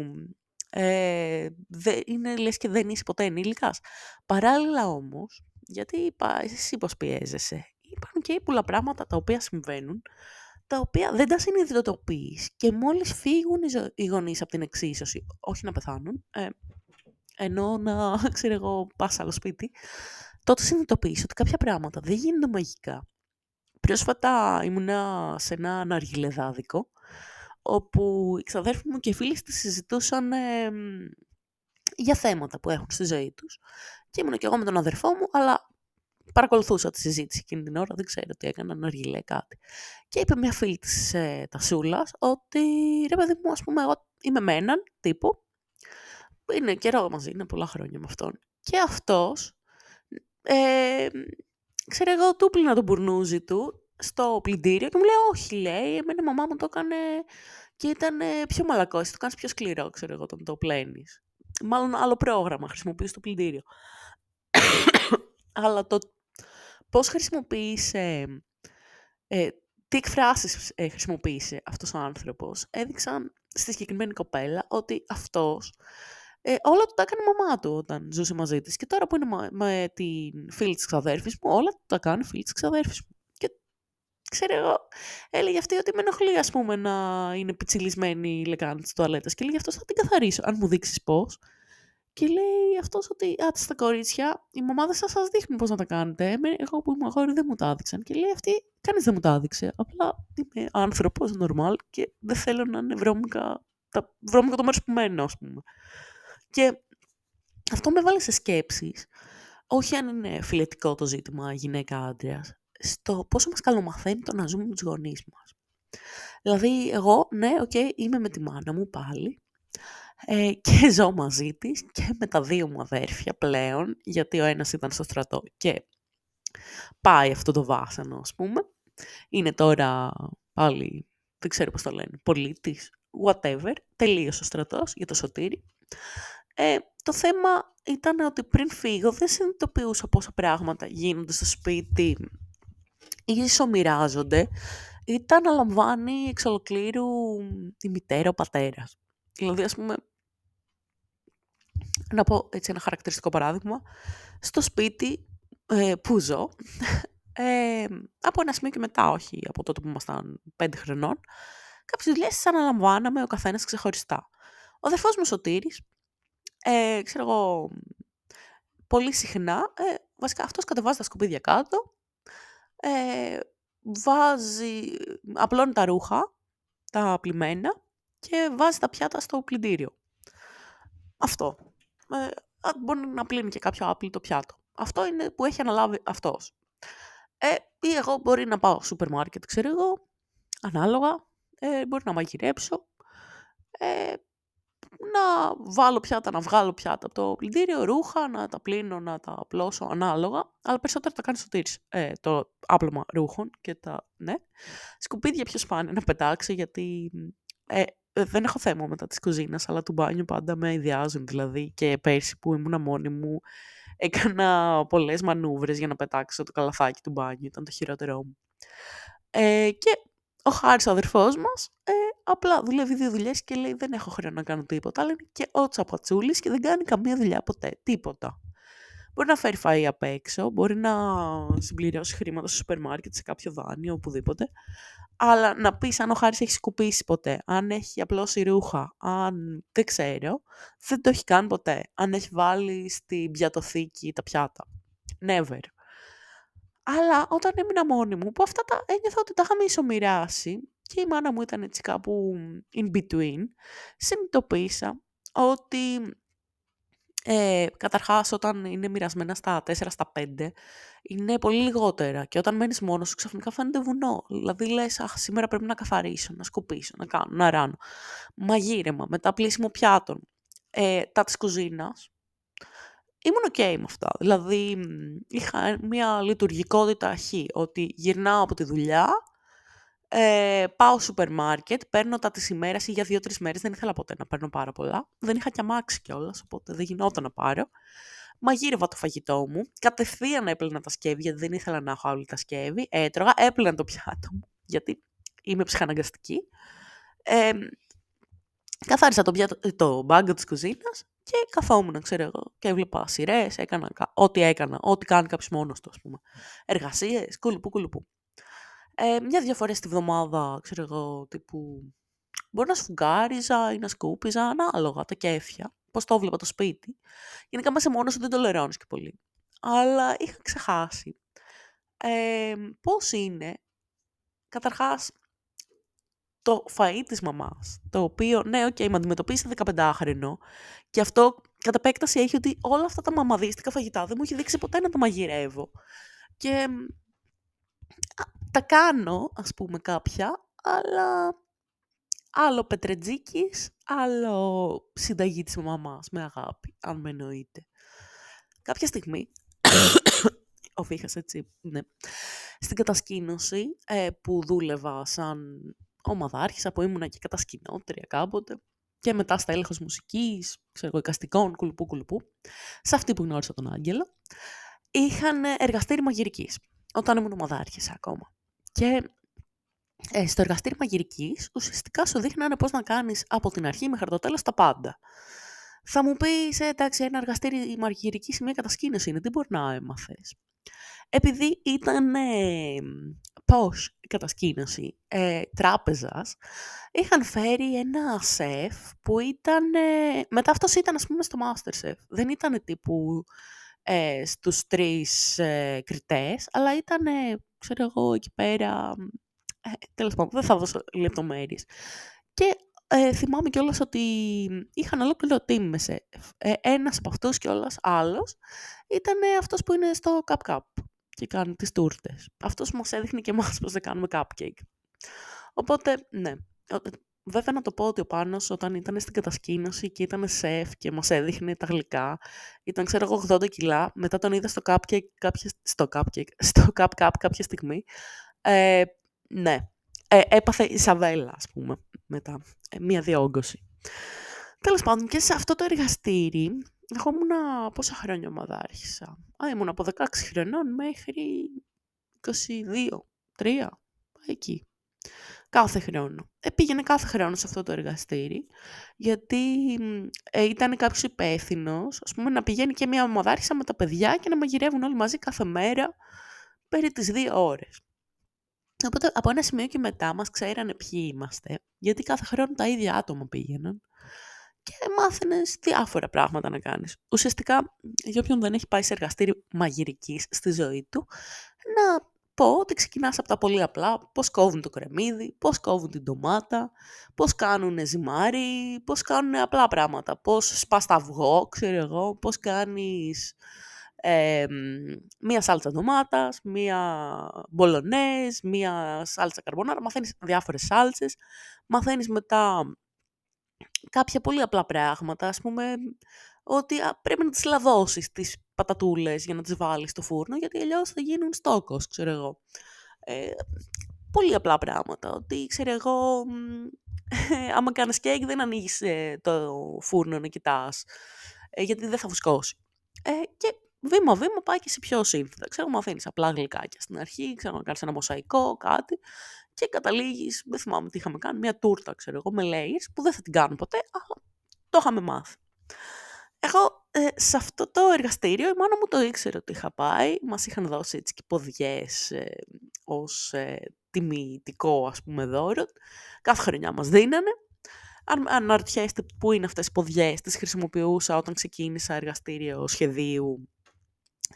ε, δε, είναι λες και δεν είσαι ποτέ ενήλικας. Παράλληλα όμως, γιατί είπα, εσύ πώς πιέζεσαι, υπάρχουν και πολλά πράγματα τα οποία συμβαίνουν, τα οποία δεν τα συνειδητοποιείς και μόλις φύγουν οι γονείς από την εξίσωση, όχι να πεθάνουν, ε, ενώ να, [LAUGHS] ξέρω εγώ, πας άλλο σπίτι, τότε συνειδητοποιείς ότι κάποια πράγματα δεν γίνονται μαγικά. Πρόσφατα ήμουνα σε ένα αναργιλεδάδικο, όπου οι ξαδέρφοι μου και οι φίλοι της συζητούσαν ε, για θέματα που έχουν στη ζωή τους. Και ήμουν και εγώ με τον αδερφό μου, αλλά παρακολουθούσα τη συζήτηση εκείνη την ώρα, δεν ξέρω τι έκανα, αργιλέ κάτι. Και είπε μια φίλη της ε, Τασούλας ότι, ρε παιδί μου, ας πούμε, εγώ είμαι με έναν τύπο, είναι καιρό μαζί, είναι πολλά χρόνια με αυτόν. Και αυτός, ε, ξέρω εγώ, του πλήνα τον μπουρνούζι του στο πλυντήριο και μου λέει, όχι, λέει, εμένα η μαμά μου το έκανε και ήταν πιο μαλακός, εσύ το κάνεις πιο σκληρό, ξέρω εγώ, όταν το πλένεις. Μάλλον άλλο πρόγραμμα χρησιμοποιείς το πλυντήριο. [COUGHS] Αλλά το πώς χρησιμοποίησε, ε, τι εκφράσεις ε, χρησιμοποίησε αυτός ο άνθρωπος, έδειξαν στη συγκεκριμένη κοπέλα ότι αυτός ε, όλα του τα έκανε η μαμά του όταν ζούσε μαζί της. Και τώρα που είναι με, την φίλη της ξαδέρφης μου, όλα του τα κάνει η φίλη της ξαδέρφης μου. Και ξέρω εγώ, έλεγε αυτή ότι με ενοχλεί ας πούμε να είναι πιτσιλισμένη η λεκάνη της τουαλέτας και έλεγε αυτό θα την καθαρίσω, αν μου δείξεις πώς. Και λέει αυτός ότι «Α, στα κορίτσια, οι μαμάδες σας σας δείχνουν πώς να τα κάνετε. Εγώ που είμαι αγόρι δεν μου τα άδειξαν». Και λέει αυτή «Κανείς δεν μου τα άδειξε. Απλά είμαι άνθρωπος, normal και δεν θέλω να είναι βρώμικα, τα βρώμικα το μέρος που μένω, ας πούμε». Και αυτό με βάλει σε σκέψεις, όχι αν είναι φυλετικό το ζήτημα γυναίκα-άντρας, στο πόσο μας καλομαθαίνει το να ζούμε με τους γονείς μας. Δηλαδή, εγώ, ναι, ok, okay, είμαι με τη μάνα μου πάλι, ε, και [LAUGHS] ζω μαζί της και με τα δύο μου αδέρφια πλέον, γιατί ο ένας ήταν στο στρατό και πάει αυτό το βάσανο, ας πούμε. Είναι τώρα πάλι, δεν ξέρω πώς το λένε, πολίτης, whatever, τελείωσε ο στρατός για τον Σωτήρη. Ε, το θέμα ήταν ότι πριν φύγω δεν συνειδητοποιούσα πόσα πράγματα γίνονται στο σπίτι ή ισομοιράζονται ή τα αναλαμβάνει εξ ολοκλήρου η μητέρα, ο πατέρας. Δηλαδή, ας πούμε, να πω έτσι ένα χαρακτηριστικό παράδειγμα, στο σπίτι ε, που ζω, ε, από ένα σημείο και μετά, όχι από τότε που ήμασταν πέντε χρονών, κάποιες δουλειές τις αναλαμβάναμε ο καθένας ξεχωριστά. Ο αδερφός μου Σωτήρης, ε, ξέρω εγώ, πολύ συχνά, ε, βασικά αυτός κατεβάζει τα σκουπίδια κάτω, ε, βάζει, απλώνει τα ρούχα, τα πλημμένα και βάζει τα πιάτα στο πλυντήριο. Αυτό. Ε, μπορεί να πλύνει και κάποιο άπλυτο πιάτο. Αυτό είναι που έχει αναλάβει αυτός. Ε, ή εγώ μπορεί να πάω στο σούπερ μάρκετ, ξέρω εγώ, ανάλογα, ε, μπορεί να μαγειρέψω, ε, να βάλω πιάτα, να βγάλω πιάτα από το πλυντήριο, ρούχα, να τα πλύνω, να τα απλώσω ανάλογα, αλλά περισσότερο τα κάνεις στο τύρις, ε, το άπλωμα ρούχων και τα, ναι. Σκουπίδια πιο σπάνια να πετάξει, γιατί ε, δεν έχω θέμα μετά της κουζίνας, αλλά του μπάνιου πάντα με ιδιάζουν, δηλαδή, και πέρσι που ήμουν μόνη μου, έκανα πολλές μανούβρες για να πετάξω το καλαθάκι του μπάνιου, ήταν το χειρότερό μου. Ε, και ο Χάρης, ο αδερφός μας, ε, απλά δουλεύει δύο δουλειές και λέει δεν έχω χρόνο να κάνω τίποτα. Αλλά είναι και ο τσαπατσούλης και δεν κάνει καμία δουλειά ποτέ, τίποτα. Μπορεί να φέρει φαΐ απ' έξω, μπορεί να συμπληρώσει χρήματα στο σούπερ μάρκετ, σε κάποιο δάνειο, οπουδήποτε. Αλλά να πεις αν ο Χάρης έχει σκουπίσει ποτέ, αν έχει απλώσει ρούχα, αν δεν ξέρω, δεν το έχει κάνει ποτέ. Αν έχει βάλει στην πιατοθήκη τα πιάτα. Never. Αλλά όταν έμεινα μόνη μου, που αυτά τα ένιωθα ότι τα είχαμε ισομοιράσει και η μάνα μου ήταν έτσι κάπου in between, συνειδητοποίησα ότι ε, καταρχάς όταν είναι μοιρασμένα στα 4 στα 5 είναι πολύ λιγότερα και όταν μένεις μόνος σου ξαφνικά φαίνεται βουνό. Δηλαδή λες, αχ, σήμερα πρέπει να καθαρίσω, να σκουπίσω, να κάνω, να ράνω. Μαγείρεμα, μετά πλήσιμο πιάτων. Ε, τα της κουζίνας, ήμουν ok με αυτά. Δηλαδή, είχα μια λειτουργικότητα χ, ότι γυρνάω από τη δουλειά, ε, πάω σούπερ μάρκετ, παίρνω τα της ημέρας ή για δύο-τρεις μέρες. Δεν ήθελα ποτέ να παίρνω πάρα πολλά. Δεν είχα και αμάξι κιόλας, οπότε δεν γινόταν να πάρω. Μαγείρευα το φαγητό μου. Κατευθείαν έπαιρνα τα σκεύη, γιατί δεν ήθελα να έχω άλλη τα σκεύη. Έτρωγα, έπαιρνα το πιάτο μου, γιατί είμαι ψυχαναγκαστική. Ε, καθάρισα το, πιάτο, το μπάγκο της κουζίνας και καθόμουν, ξέρω εγώ, και έβλεπα σειρές, έκανα ό,τι έκανα, ό,τι κάνει κάποιος μόνος του, ας πούμε. Εργασίες, κουλουπού, κουλουπού. Ε, μια-δυο φορές τη βδομάδα, ξέρω εγώ, τύπου. Μπορεί να σφουγγάριζα ή να σκούπιζα, ανάλογα τα κέφια. Πώς το έβλεπα το σπίτι. Γενικά μέσα μόνος σου δεν το λερώνει και πολύ. Αλλά είχα ξεχάσει ε, πώς είναι καταρχάς, το φαΐ της μαμάς, το οποίο, ναι, ok, okay, με αντιμετωπίσει 15χρονο και αυτό κατά επέκταση έχει ότι όλα αυτά τα μαμαδίστικα φαγητά δεν μου έχει δείξει ποτέ να τα μαγειρεύω. Και τα κάνω, ας πούμε, κάποια, αλλά άλλο Πετρετζίκης, άλλο συνταγή της μαμάς, με αγάπη, αν με εννοείτε. Κάποια στιγμή, ο Φίχας έτσι, ναι, στην κατασκήνωση ε, που δούλευα σαν ομαδάρχησα, που ήμουνα και κατασκηνώτρια κάποτε, και μετά στα έλεγχος μουσικής, ξέρω, εικαστικών, κουλουπού κουλουπού, σε αυτή που γνώρισα τον Άγγελο, είχαν εργαστήρι μαγειρικής, όταν ήμουν ομαδάρχησα ακόμα. Και ε, στο εργαστήρι μαγειρικής, ουσιαστικά σου δείχνανε πώς να κάνεις από την αρχή μέχρι το τέλος τα πάντα. Θα μου πεις, ε, εντάξει, ένα εργαστήρι μαγειρικής σημεία κατασκήνωση είναι, τι μπορεί να έμαθες. Επειδή ήταν ε, πώς κατασκήνωση ε, τράπεζας, είχαν φέρει ένα σεφ που ήταν, ε, μετά αυτός ήταν ας πούμε στο Masterchef, δεν ήταν τύπου ε, στους τρεις ε, κριτές, αλλά ήταν, ξέρω εγώ, εκεί πέρα ε, τέλος πάντων, δεν θα δώσω λεπτομέρειες. Και ε, θυμάμαι κιόλας ότι είχαν ολόκληρο team με σεφ. Ε, ένας από αυτούς κιόλας, άλλος, ήταν αυτός που είναι στο Cup Cup και κάνει τις τούρτες. Αυτός μας έδειχνε και εμάς πώς θα κάνουμε cupcake. Οπότε, ναι. Βέβαια να το πω ότι ο Πάνος όταν ήταν στην κατασκήνωση και ήταν σεφ και μας έδειχνε τα γλυκά, ήταν ξέρω εγώ 80 κιλά, μετά τον είδα στο cupcake, κάποια, στο cupcake, [LAUGHS] στο cup cup κάποια στιγμή, ε, ναι. Ε, έπαθε η Σαβέλα, ας πούμε, μετά. Ε, μία διόγκωση. Τέλος πάντων, και σε αυτό το εργαστήρι, εγώ ήμουνα πόσα χρόνια ομάδα άρχισα; Α, ήμουν από 16 χρονών μέχρι 22, 3, εκεί. Κάθε χρόνο. Ε, πήγαινε κάθε χρόνο σε αυτό το εργαστήρι, γιατί ε, ήταν κάποιος υπεύθυνος, ας πούμε, να πηγαίνει και μια ομαδάρχησα με τα παιδιά και να μαγειρεύουν όλοι μαζί κάθε μέρα περί τις δύο ώρες. Οπότε από ένα σημείο και μετά μας ξέρανε ποιοι είμαστε, γιατί κάθε χρόνο τα ίδια άτομα πήγαιναν και μάθαινες διάφορα πράγματα να κάνεις. Ουσιαστικά, για όποιον δεν έχει πάει σε εργαστήριο μαγειρικής στη ζωή του, να πω ότι ξεκινάς από τα πολύ απλά, πώς κόβουν το κρεμμύδι, πώς κόβουν την ντομάτα, πώς κάνουν ζυμάρι, πώς κάνουν απλά πράγματα, πώς σπάς τα αυγό, ξέρω εγώ, πώς κάνεις μία σάλτσα ντομάτας, μία μπολονές, μία σάλτσα καρμπονάρα, μαθαίνεις διάφορες σάλτσες, μαθαίνεις μετά κάποια πολύ απλά πράγματα, ας πούμε, ότι πρέπει να τις λαδώσεις τις πατατούλες για να τις βάλεις στο φούρνο, γιατί αλλιώς θα γίνουν στόκος, ξέρω εγώ. Ε, πολύ απλά πράγματα, ότι ξέρω εγώ, [LAUGHS] άμα κάνεις κέικ δεν ανοίγεις ε, το φούρνο να κοιτάς, ε, γιατί δεν θα φουσκώσει. Ε, και βήμα-βήμα πάει και σε πιο σύνθετα. Ξέρω, μαθαίνει απλά γλυκάκια στην αρχή, ξέρω να κάνεις ένα μοσαϊκό, κάτι. Και καταλήγεις, δεν θυμάμαι τι είχαμε κάνει, μια τούρτα, ξέρω εγώ, με layers, που δεν θα την κάνω ποτέ, αλλά το είχαμε μάθει. Εγώ ε, σε αυτό το εργαστήριο η μάνα μου το ήξερε ότι είχα πάει. Μας είχαν δώσει έτσι και ποδιές ε, ως ε, τιμητικό ας πούμε δώρο. Κάθε χρονιά μας δίνανε. Αν αναρωτιέστε πού είναι αυτές οι ποδιές, τις χρησιμοποιούσα όταν ξεκίνησα εργαστήριο σχεδίου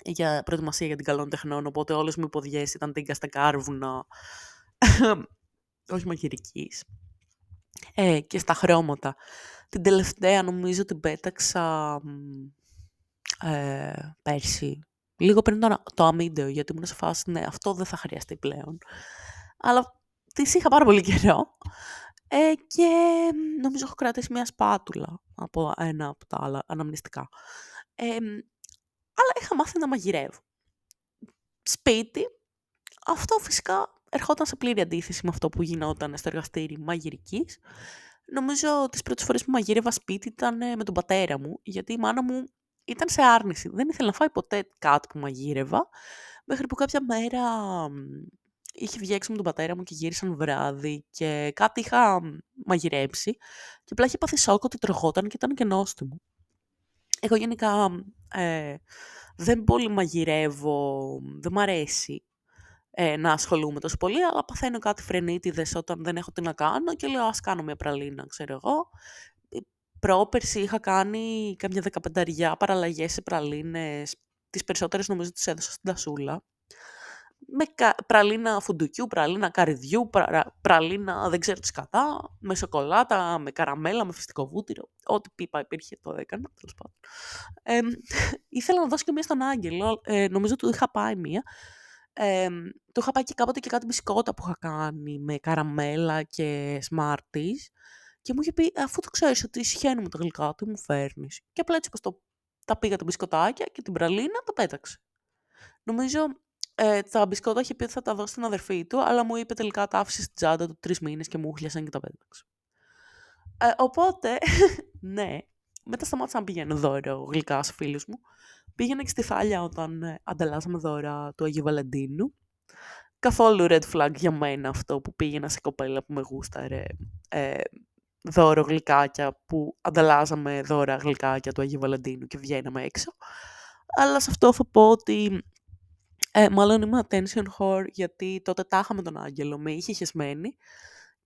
για προετοιμασία για την καλών τεχνών, οπότε όλες μου οι ποδιές ήταν τίγκα στα κάρβουνα, [LAUGHS] όχι μαγειρικής. Ε, και στα χρώματα. Την τελευταία νομίζω την πέταξα ε, πέρσι, λίγο πριν το, το αμύντεο, γιατί ήμουν σε φάση, ναι, αυτό δεν θα χρειαστεί πλέον. Αλλά τις είχα πάρα πολύ καιρό. Ε, και νομίζω έχω κρατήσει μια σπάτουλα από ένα από τα άλλα αναμνηστικά. Ε, αλλά είχα μάθει να μαγειρεύω. Σπίτι, αυτό φυσικά ερχόταν σε πλήρη αντίθεση με αυτό που γινόταν στο εργαστήρι μαγειρικής. Νομίζω τις πρώτες φορές που μαγείρευα σπίτι ήταν ε, με τον πατέρα μου, γιατί η μάνα μου ήταν σε άρνηση. Δεν ήθελε να φάει ποτέ κάτι που μαγείρευα, μέχρι που κάποια μέρα είχε βγει έξω με τον πατέρα μου και γύρισαν βράδυ και κάτι είχα μαγειρέψει και απλά είχε πάθει σόκο ότι τρεχόταν και ήταν και νόστιμο. Εγώ γενικά ε, δεν πολύ μαγειρεύω, δεν μ' αρέσει ε, να ασχολούμαι τόσο πολύ, αλλά παθαίνω κάτι φρενίτιδες όταν δεν έχω τι να κάνω και λέω ας κάνω μια πραλίνα, ξέρω εγώ. Πρόπερση είχα κάνει καμιά δεκαπενταριά παραλλαγές σε πραλίνες, τις περισσότερες νομίζω τις έδωσα στην τασούλα. με πραλίνα φουντουκιού, πραλίνα καρυδιού, πραλίνα δεν ξέρω τι κατά, με σοκολάτα, με καραμέλα, με φυστικό βούτυρο. Ό,τι πίπα υπήρχε το έκανα, τέλος πάντων. Ε, [LAUGHS] ήθελα να δώσω και μία στον Άγγελο, ε, νομίζω του είχα πάει μία. Ε, το είχα πάει και κάποτε και κάτι μπισκότα που είχα κάνει με καραμέλα και Smarties και μου είχε πει, αφού το ξέρεις ότι με τα γλυκά, τι μου φέρνεις. Και απλά έτσι πως το, τα πήγα τα μπισκοτάκια και την πραλίνα τα πέταξε. Νομίζω ε, τα μπισκότα είχε πει ότι θα τα δώσει στην αδερφή του, αλλά μου είπε τελικά τα άφησες στην τσάντα του τρεις μήνες και μου χλιάσαν και τα πέταξε. Ε, οπότε, [LAUGHS] ναι, μετά σταμάτησα να πηγαίνω δώρο γλυκά σε φίλους μου. Πήγαινα και στη Θάλια όταν ε, ανταλλάσσαμε δώρα του Αγίου Βαλεντίνου. Καθόλου red flag για μένα αυτό που πήγαινα σε κοπέλα που με γούσταρε ε, δώρο γλυκάκια που ανταλλάζαμε δώρα γλυκάκια του Αγίου Βαλεντίνου και βγαίναμε έξω. Αλλά σε αυτό θα πω ότι ε, μάλλον είμαι attention whore γιατί τότε τα είχαμε τον Άγγελο, με είχε χεσμένη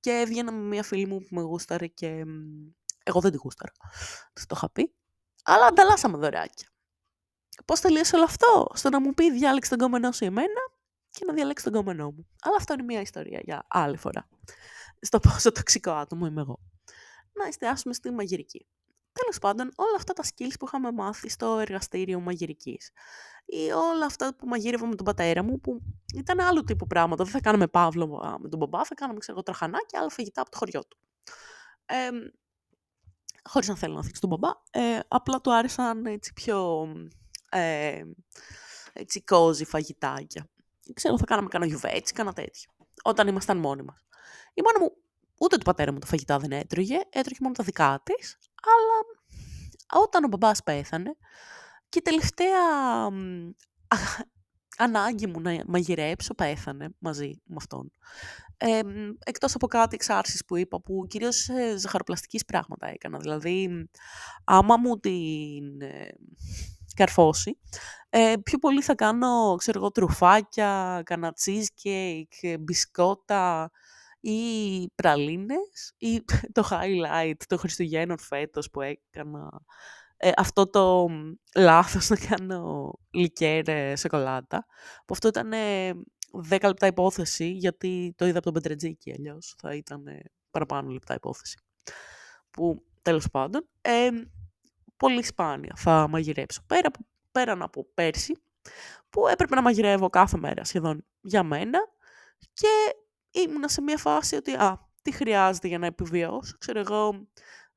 και έβγαινα με μια φίλη μου που με γούσταρε και εγώ δεν τη γούσταρα. Της το είχα πει. Αλλά ανταλλάσσαμε δωρεάκια. Πώς τελείωσε όλο αυτό, στο να μου πει διάλεξε τον κόμενό σου εμένα και να διαλέξεις τον κόμενό μου. Αλλά αυτό είναι μια ιστορία για άλλη φορά. Στο πόσο τοξικό άτομο είμαι εγώ. Να εστιάσουμε στη μαγειρική. Τέλος πάντων, όλα αυτά τα skills που είχαμε μάθει στο εργαστήριο μαγειρικής. Ή όλα αυτά που μαγείρευα με τον πατέρα μου, που ήταν άλλου τύπου πράγματα. Δεν θα κάναμε παύλο με τον μπαμπά, θα κάναμε ξέρω, τραχανά και άλλα φαγητά από το χωριό του. Ε, Χωρίς να θέλω να θίξω τον μπαμπά, ε, απλά του άρεσαν έτσι πιο ε, έτσι κόζι φαγητάκια. Ξέρω, θα κάναμε κανένα γιουβέτσι, κανένα τέτοιο. Όταν ήμασταν μόνοι μας. Η μάνα μου ούτε του πατέρα μου τα φαγητά δεν έτρωγε, έτρωγε μόνο τα δικά της, αλλά όταν ο μπαμπάς πέθανε και η τελευταία ανάγκη μου να μαγειρέψω πέθανε μαζί με αυτόν. Ε, εκτός από κάτι εξάρσεις που είπα, που κυρίως ε, ζαχαροπλαστικής πράγματα έκανα. Δηλαδή, άμα μου την ε, καρφώσει, ε, πιο πολύ θα κάνω, ξέρω εγώ, τρουφάκια, κάνα cheesecake, μπισκότα, ή πραλίνες ή [LAUGHS] το highlight το Χριστουγέννων φέτος που έκανα ε, αυτό το λάθος να κάνω λικέρ σοκολάτα που αυτό ήταν 10 λεπτά υπόθεση γιατί το είδα από τον Πετρετζίκη αλλιώς θα ήταν παραπάνω λεπτά υπόθεση που τέλος πάντων ε, πολύ σπάνια θα μαγειρέψω πέρα, πέραν από πέρσι που έπρεπε να μαγειρεύω κάθε μέρα σχεδόν για μένα και ήμουνα σε μια φάση ότι α, τι χρειάζεται για να επιβιώσω. Ξέρω εγώ,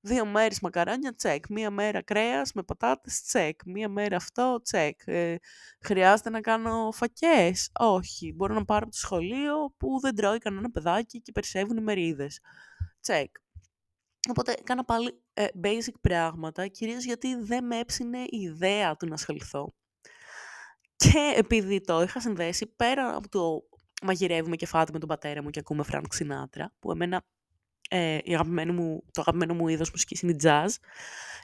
δύο μέρες μακαρόνια, τσεκ. Μία μέρα κρέας με πατάτες, τσεκ. Μία μέρα αυτό, τσεκ. Ε, χρειάζεται να κάνω φακές; Όχι. Μπορώ να πάρω από το σχολείο που δεν τρώει κανένα παιδάκι και περισσεύουν οι μερίδες. Τσεκ. Οπότε έκανα πάλι ε, basic πράγματα, κυρίως γιατί δεν με έψινε η ιδέα του να ασχοληθώ. Και επειδή το είχα συνδέσει πέρα από το μαγειρεύουμε και φάτε με τον πατέρα μου και ακούμε Frank Sinatra, που εμένα ε, η αγαπημένη μου, το αγαπημένο μου είδος μουσικής είναι η jazz.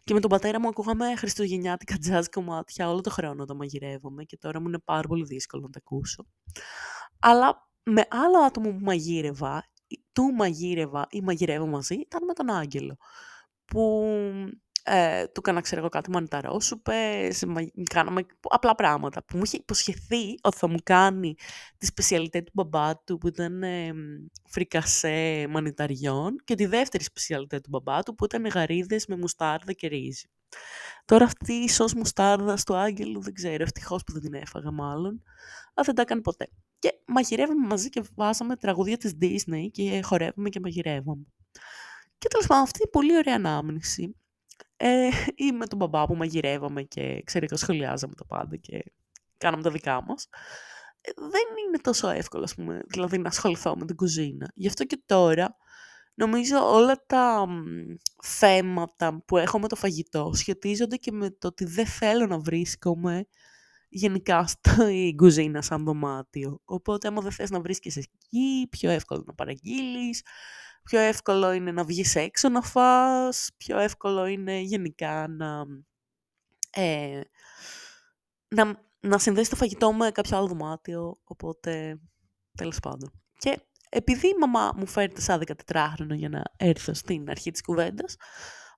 Και με τον πατέρα μου ακούγαμε χριστουγεννιάτικα jazz κομμάτια όλο το χρόνο όταν μαγειρεύομαι και τώρα μου είναι πάρα πολύ δύσκολο να τα ακούσω. Αλλά με άλλο άτομο που μαγείρευα, του μαγείρευα ή μαγειρεύω μαζί, ήταν με τον Άγγελο. Που ε, του έκανα, ξέρω εγώ, κάτι μανιταρόσουπες, κάναμε απλά πράγματα που μου είχε υποσχεθεί ότι θα μου κάνει τη σπεσιαλιτέ του μπαμπά του που ήταν ε, φρικασέ μανιταριών και τη δεύτερη σπεσιαλιτέ του μπαμπά του που ήταν γαρίδες με μουστάρδα και ρύζι. Τώρα αυτή η σως μουστάρδα του Άγγελου δεν ξέρω, ευτυχώς που δεν την έφαγα μάλλον, αλλά δεν τα έκανε ποτέ. Και μαγειρεύαμε μαζί και βάζαμε τραγουδία της Disney και χορεύαμε και μαγειρεύαμε. Και τέλος πάντων αυτή η πολύ ωραία ανάμνηση ε, [LAUGHS] ή με τον μπαμπά που μαγειρεύαμε και ξέρετε, σχολιάζαμε τα πάντα και κάναμε τα δικά μας. Ε, δεν είναι τόσο εύκολο, ας πούμε, δηλαδή να ασχοληθώ με την κουζίνα. Γι' αυτό και τώρα, νομίζω όλα τα θέματα που έχω με το φαγητό σχετίζονται και με το ότι δεν θέλω να βρίσκομαι γενικά στην κουζίνα σαν δωμάτιο. Οπότε, άμα δεν θες να βρίσκεσαι εκεί, πιο εύκολο να παραγγείλεις, πιο εύκολο είναι να βγεις έξω να φας, πιο εύκολο είναι γενικά να, ε, να, να συνδέσεις το φαγητό με κάποιο άλλο δωμάτιο, οπότε τέλος πάντων. Και επειδή η μαμά μου φέρνει σαν 14χρονο για να έρθω στην αρχή της κουβέντας,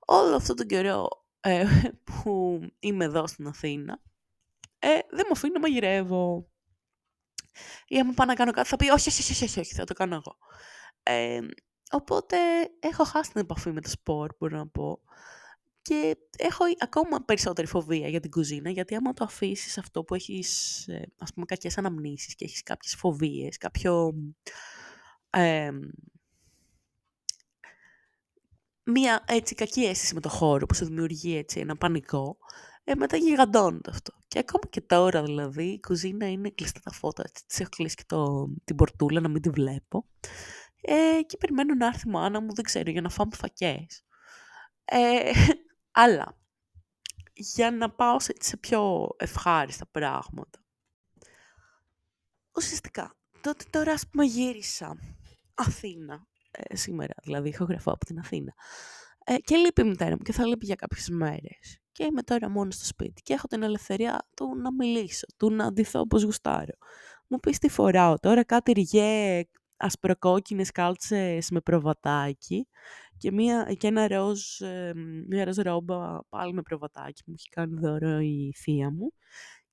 όλο αυτό τον καιρό ε, [LAUGHS] που είμαι εδώ στην Αθήνα, ε, δεν μου αφήνει να μαγειρεύω. Ή άμα πάω να κάνω κάτι θα πει όχι, όχι, όχι, όχι, όχι θα το κάνω εγώ. Ε, οπότε έχω χάσει την επαφή με το σπορ, μπορώ να πω. Και έχω ακόμα περισσότερη φοβία για την κουζίνα, γιατί άμα το αφήσεις αυτό που έχεις, ε, ας πούμε, κακές αναμνήσεις και έχεις κάποιες φοβίες, κάποιο... Ε, μία έτσι κακή αίσθηση με το χώρο που σου δημιουργεί έτσι ένα πανικό, ε, μετά γιγαντώνεται αυτό. Και ακόμα και τώρα δηλαδή η κουζίνα είναι κλειστά τα φώτα, έτσι της έχω κλείσει και το, την πορτούλα να μην τη βλέπω. Ε, και περιμένω να έρθει η μάνα μου, δεν ξέρω, για να φάμε φακές. Ε, [LAUGHS] αλλά, για να πάω σε, σε πιο ευχάριστα πράγματα. Ουσιαστικά, τότε τώρα ας πούμε γύρισα Αθήνα, ε, σήμερα δηλαδή, ηχογραφώ από την Αθήνα. Ε, και λείπει η μητέρα μου και θα λείπει για κάποιες μέρες. Και είμαι τώρα μόνος στο σπίτι και έχω την ελευθερία του να μιλήσω, του να αντιθώ όπως γουστάρω. Μου πεις τι φοράω τώρα, κάτι ριγέ ασπροκόκκινες κάλτσες με προβατάκι και, μια, και ένα ροζ, ε, μια ροζ ρόμπα πάλι με προβατάκι που μου έχει κάνει δώρο η θεία μου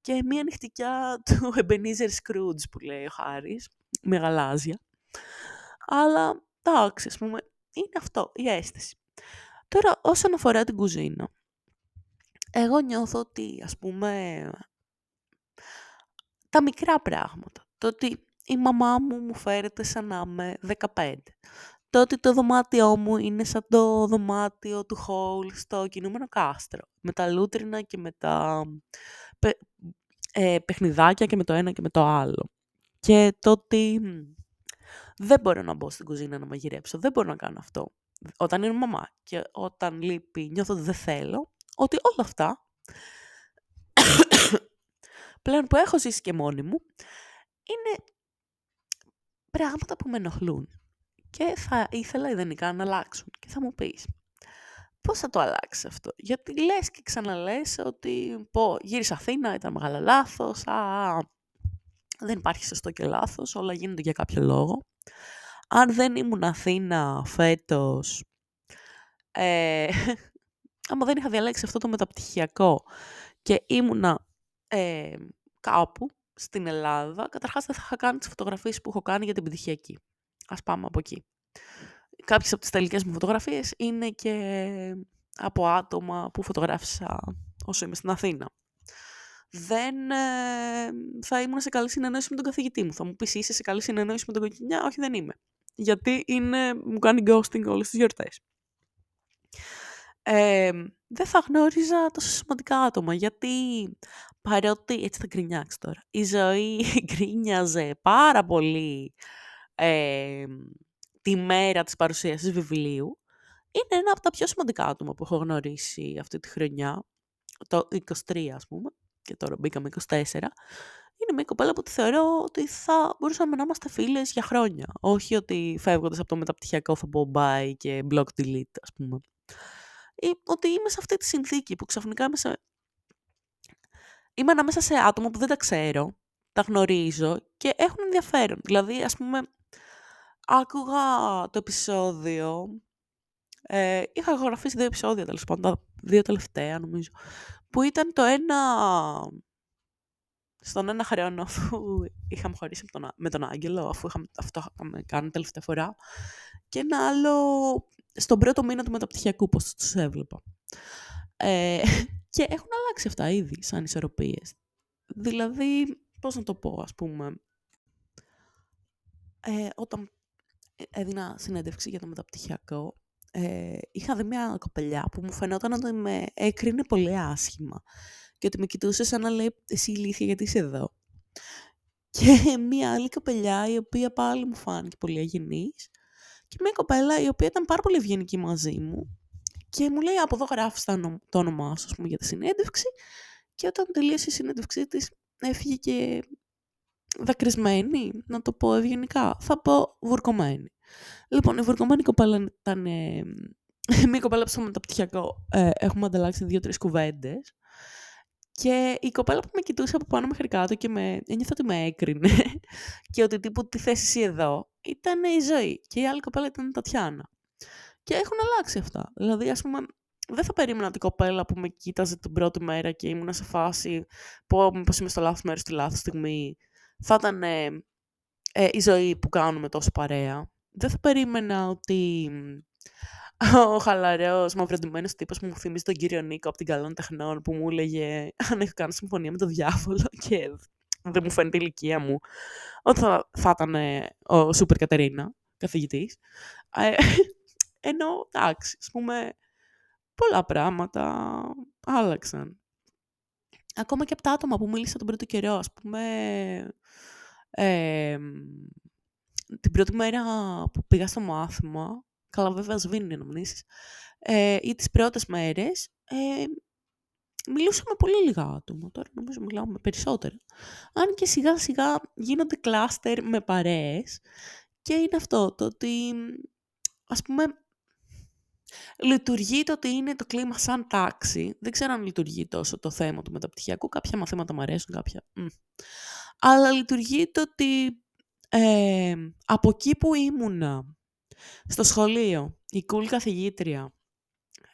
και μια νυχτικιά [LAUGHS] του Ebenezer Scrooge που λέει ο Χάρης, με γαλάζια. Αλλά εντάξει, ας πούμε, είναι αυτό, η αίσθηση. Τώρα, όσον αφορά την κουζίνα, εγώ νιώθω ότι, ας πούμε, τα μικρά πράγματα. Το ότι η μαμά μου μου φέρεται σαν να είμαι 15. Το ότι το δωμάτιό μου είναι σαν το δωμάτιο του Χόλ στο κινούμενο κάστρο. Με τα λούτρινα και με τα ε, παιχνιδάκια και με το ένα και με το άλλο. Και το ότι δεν μπορώ να μπω στην κουζίνα να μαγειρέψω. Δεν μπορώ να κάνω αυτό. Όταν είναι μαμά και όταν λείπει νιώθω ότι δεν θέλω. Ότι όλα αυτά [COUGHS] πλέον που έχω ζήσει και μόνη μου είναι πράγματα που με ενοχλούν. Και θα ήθελα ιδανικά να αλλάξουν. Και θα μου πεις, πώς θα το αλλάξεις αυτό; Γιατί λες και ξαναλες ότι πω, γύρισα Αθήνα, ήταν μεγάλο λάθος, α, δεν υπάρχει σωστό και λάθος, όλα γίνονται για κάποιο λόγο. Αν δεν ήμουν Αθήνα φέτος, ε, [LAUGHS] άμα δεν είχα διαλέξει αυτό το μεταπτυχιακό και ήμουνα ε, κάπου στην Ελλάδα, καταρχάς δεν θα είχα κάνει τις φωτογραφίες που έχω κάνει για την πτυχιακή. Ας πάμε από εκεί. Κάποιες από τις τελικές μου φωτογραφίες είναι και από άτομα που φωτογράφησα όσο είμαι στην Αθήνα. Δεν ε, θα ήμουν σε καλή συνεννόηση με τον καθηγητή μου. Θα μου πεις είσαι σε καλή συνεννόηση με τον κοκκινιά; Όχι δεν είμαι. Γιατί είναι, μου κάνει ghosting όλες τις γιορτές. Ε, δεν θα γνώριζα τόσο σημαντικά άτομα, γιατί παρότι, έτσι θα γκρινιάξει τώρα, η ζωή [LAUGHS] γκρίνιαζε πάρα πολύ ε, τη μέρα της παρουσίασης βιβλίου, είναι ένα από τα πιο σημαντικά άτομα που έχω γνωρίσει αυτή τη χρονιά, το 23 ας πούμε, και τώρα μπήκαμε 24, είναι μια κοπέλα που τη θεωρώ ότι θα μπορούσαμε να είμαστε φίλες για χρόνια. Όχι ότι φεύγοντας από το μεταπτυχιακό θα πω bye και block delete, ας πούμε. Ή ότι είμαι σε αυτή τη συνθήκη που ξαφνικά είμαι σε είμαι ανάμεσα σε άτομα που δεν τα ξέρω, τα γνωρίζω και έχουν ενδιαφέρον. Δηλαδή, ας πούμε, άκουγα το επεισόδιο, ε, είχα γραφήσει δύο επεισόδια, τέλος πάντων, τα δύο τελευταία νομίζω, που ήταν το ένα στον ένα χρόνο αφού είχαμε χωρίσει με τον, με τον Άγγελο, αφού είχαμε, αυτό είχαμε κάνει τελευταία φορά, και ένα άλλο στον πρώτο μήνα του μεταπτυχιακού, πώς τους έβλεπα. Ε, [LAUGHS] και έχουν αλλάξει αυτά ήδη σαν ισορροπίες. Δηλαδή, πώς να το πω, ας πούμε, ε, όταν έδινα συνέντευξη για το μεταπτυχιακό, ε, είχα δει μια κοπελιά που μου φαινόταν ότι με έκρινε πολύ άσχημα και ότι με κοιτούσε σαν να λέει «Εσύ ηλίθεια γιατί είσαι εδώ». Και [LAUGHS] μια άλλη κοπελιά η οποία πάλι μου φάνηκε πολύ αγενής και μια κοπέλα η οποία ήταν πάρα πολύ ευγενική μαζί μου και μου λέει από εδώ γράφεις το όνομά σου πούμε, για τη συνέντευξη και όταν τελείωσε η συνέντευξή της έφυγε και δακρυσμένη, να το πω ευγενικά. Θα πω βουρκωμένη. Λοιπόν, η βουρκωμένη κοπέλα ήταν ε, [LAUGHS] μια κοπέλα που στο μεταπτυχιακό ε, έχουμε ανταλλάξει δύο-τρεις κουβέντες. Και η κοπέλα που με κοιτούσε από πάνω μέχρι κάτω και με ένιωθε ότι με έκρινε [LAUGHS] και ότι τύπου τι θέση εσύ εδώ ήταν η ζωή. Και η άλλη κοπέλα ήταν η Τατιάνα. Και έχουν αλλάξει αυτά. Δηλαδή, ας πούμε, δεν θα περίμενα την κοπέλα που με κοίταζε την πρώτη μέρα και ήμουν σε φάση πω μήπως είμαι στο λάθος μέρος στη λάθος στιγμή θα ήταν ε, η ζωή που κάνουμε τόσο παρέα. Δεν θα περίμενα ότι [LAUGHS] ο χαλαρός, μαυροντημένος τύπος που μου θυμίζει τον κύριο Νίκο από την Καλών Τεχνών που μου έλεγε αν έχω κάνει συμφωνία με τον διάβολο [LAUGHS] και δεν μου φαίνεται η ηλικία μου, ότι θα, θα ήταν ο Σούπερ Κατερίνα, καθηγητής. Ε, [LAUGHS] ενώ, εντάξει, ας πούμε, πολλά πράγματα άλλαξαν. Ακόμα και από τα άτομα που μίλησα τον πρώτο καιρό, ας πούμε, ε, την πρώτη μέρα που πήγα στο μάθημα, καλά βέβαια σβήνουν οι αναμνήσεις, ε, ή τις πρώτες μέρες, ε, μιλούσαμε πολύ λίγα άτομα. Τώρα νομίζω μιλάμε περισσότερα. Αν και σιγά σιγά γίνονται κλάστερ με παρέες και είναι αυτό το ότι ας πούμε λειτουργεί το ότι είναι το κλίμα σαν τάξη. Δεν ξέρω αν λειτουργεί τόσο το θέμα του μεταπτυχιακού. Κάποια μαθήματα μου αρέσουν, κάποια... Αλλά λειτουργεί το ότι ε, από εκεί που ήμουνα, στο σχολείο, η cool καθηγήτρια,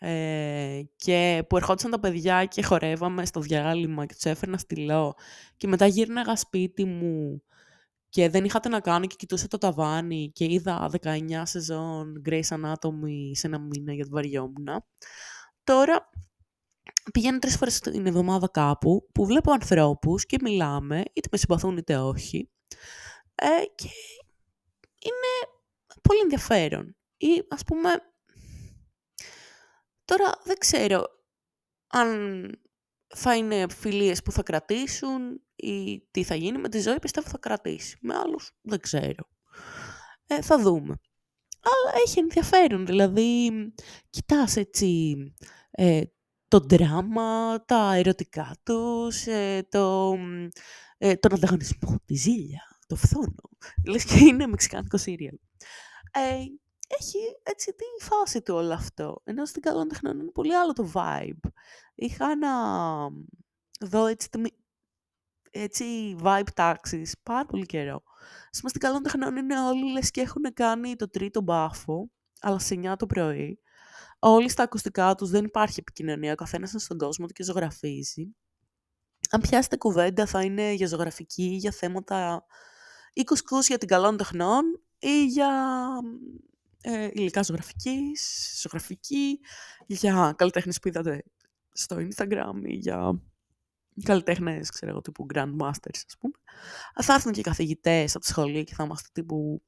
ε, και που ερχόντουσαν τα παιδιά και χορεύαμε στο διάλειμμα και τους έφερνα στυλό και μετά γύρναγα σπίτι μου και δεν είχατε να κάνω και κοιτούσα το ταβάνι και είδα 19 σεζόν Grey's Anatomy σε ένα μήνα για την βαριόμουν. Τώρα πηγαίνω τρεις φορές την εβδομάδα κάπου που βλέπω ανθρώπους και μιλάμε, είτε με συμπαθούν είτε όχι. Ε, και είναι πολύ ενδιαφέρον. Ή ας πούμε, τώρα δεν ξέρω αν θα είναι φιλίες που θα κρατήσουν ή τι θα γίνει με τη ζωή, πιστεύω θα κρατήσει. Με άλλους δεν ξέρω. Ε, θα δούμε. Αλλά έχει ενδιαφέρον, δηλαδή κοιτάς έτσι ε, το δράμα, τα ερωτικά τους, ε, το, ε, τον ανταγωνισμό, τη ζήλια, το φθόνο. Λες και είναι μεξικάνικο σύριαλ. Ε, έχει έτσι τη φάση του όλο αυτό. Ενώ στην καλών τεχνών είναι πολύ άλλο το vibe. Είχα να δω έτσι, έτσι vibe τάξης πάρα πολύ καιρό. Στην στην καλών τεχνών είναι όλοι λες και έχουν κάνει το τρίτο μπάφο, αλλά σε 9 το πρωί. Όλοι στα ακουστικά τους δεν υπάρχει επικοινωνία, ο καθένας είναι στον κόσμο του και ζωγραφίζει. Αν πιάσετε κουβέντα θα είναι για ζωγραφική, για θέματα ή κουσκούς για την καλών τεχνών ή για ε, υλικά ζωγραφικής, ζωγραφική, για καλλιτέχνες που είδατε στο Instagram ή για καλλιτέχνες, ξέρω εγώ, τύπου Grandmasters, ας πούμε. Θα έρθουν και οι καθηγητές από τη σχολή και θα είμαστε τύπου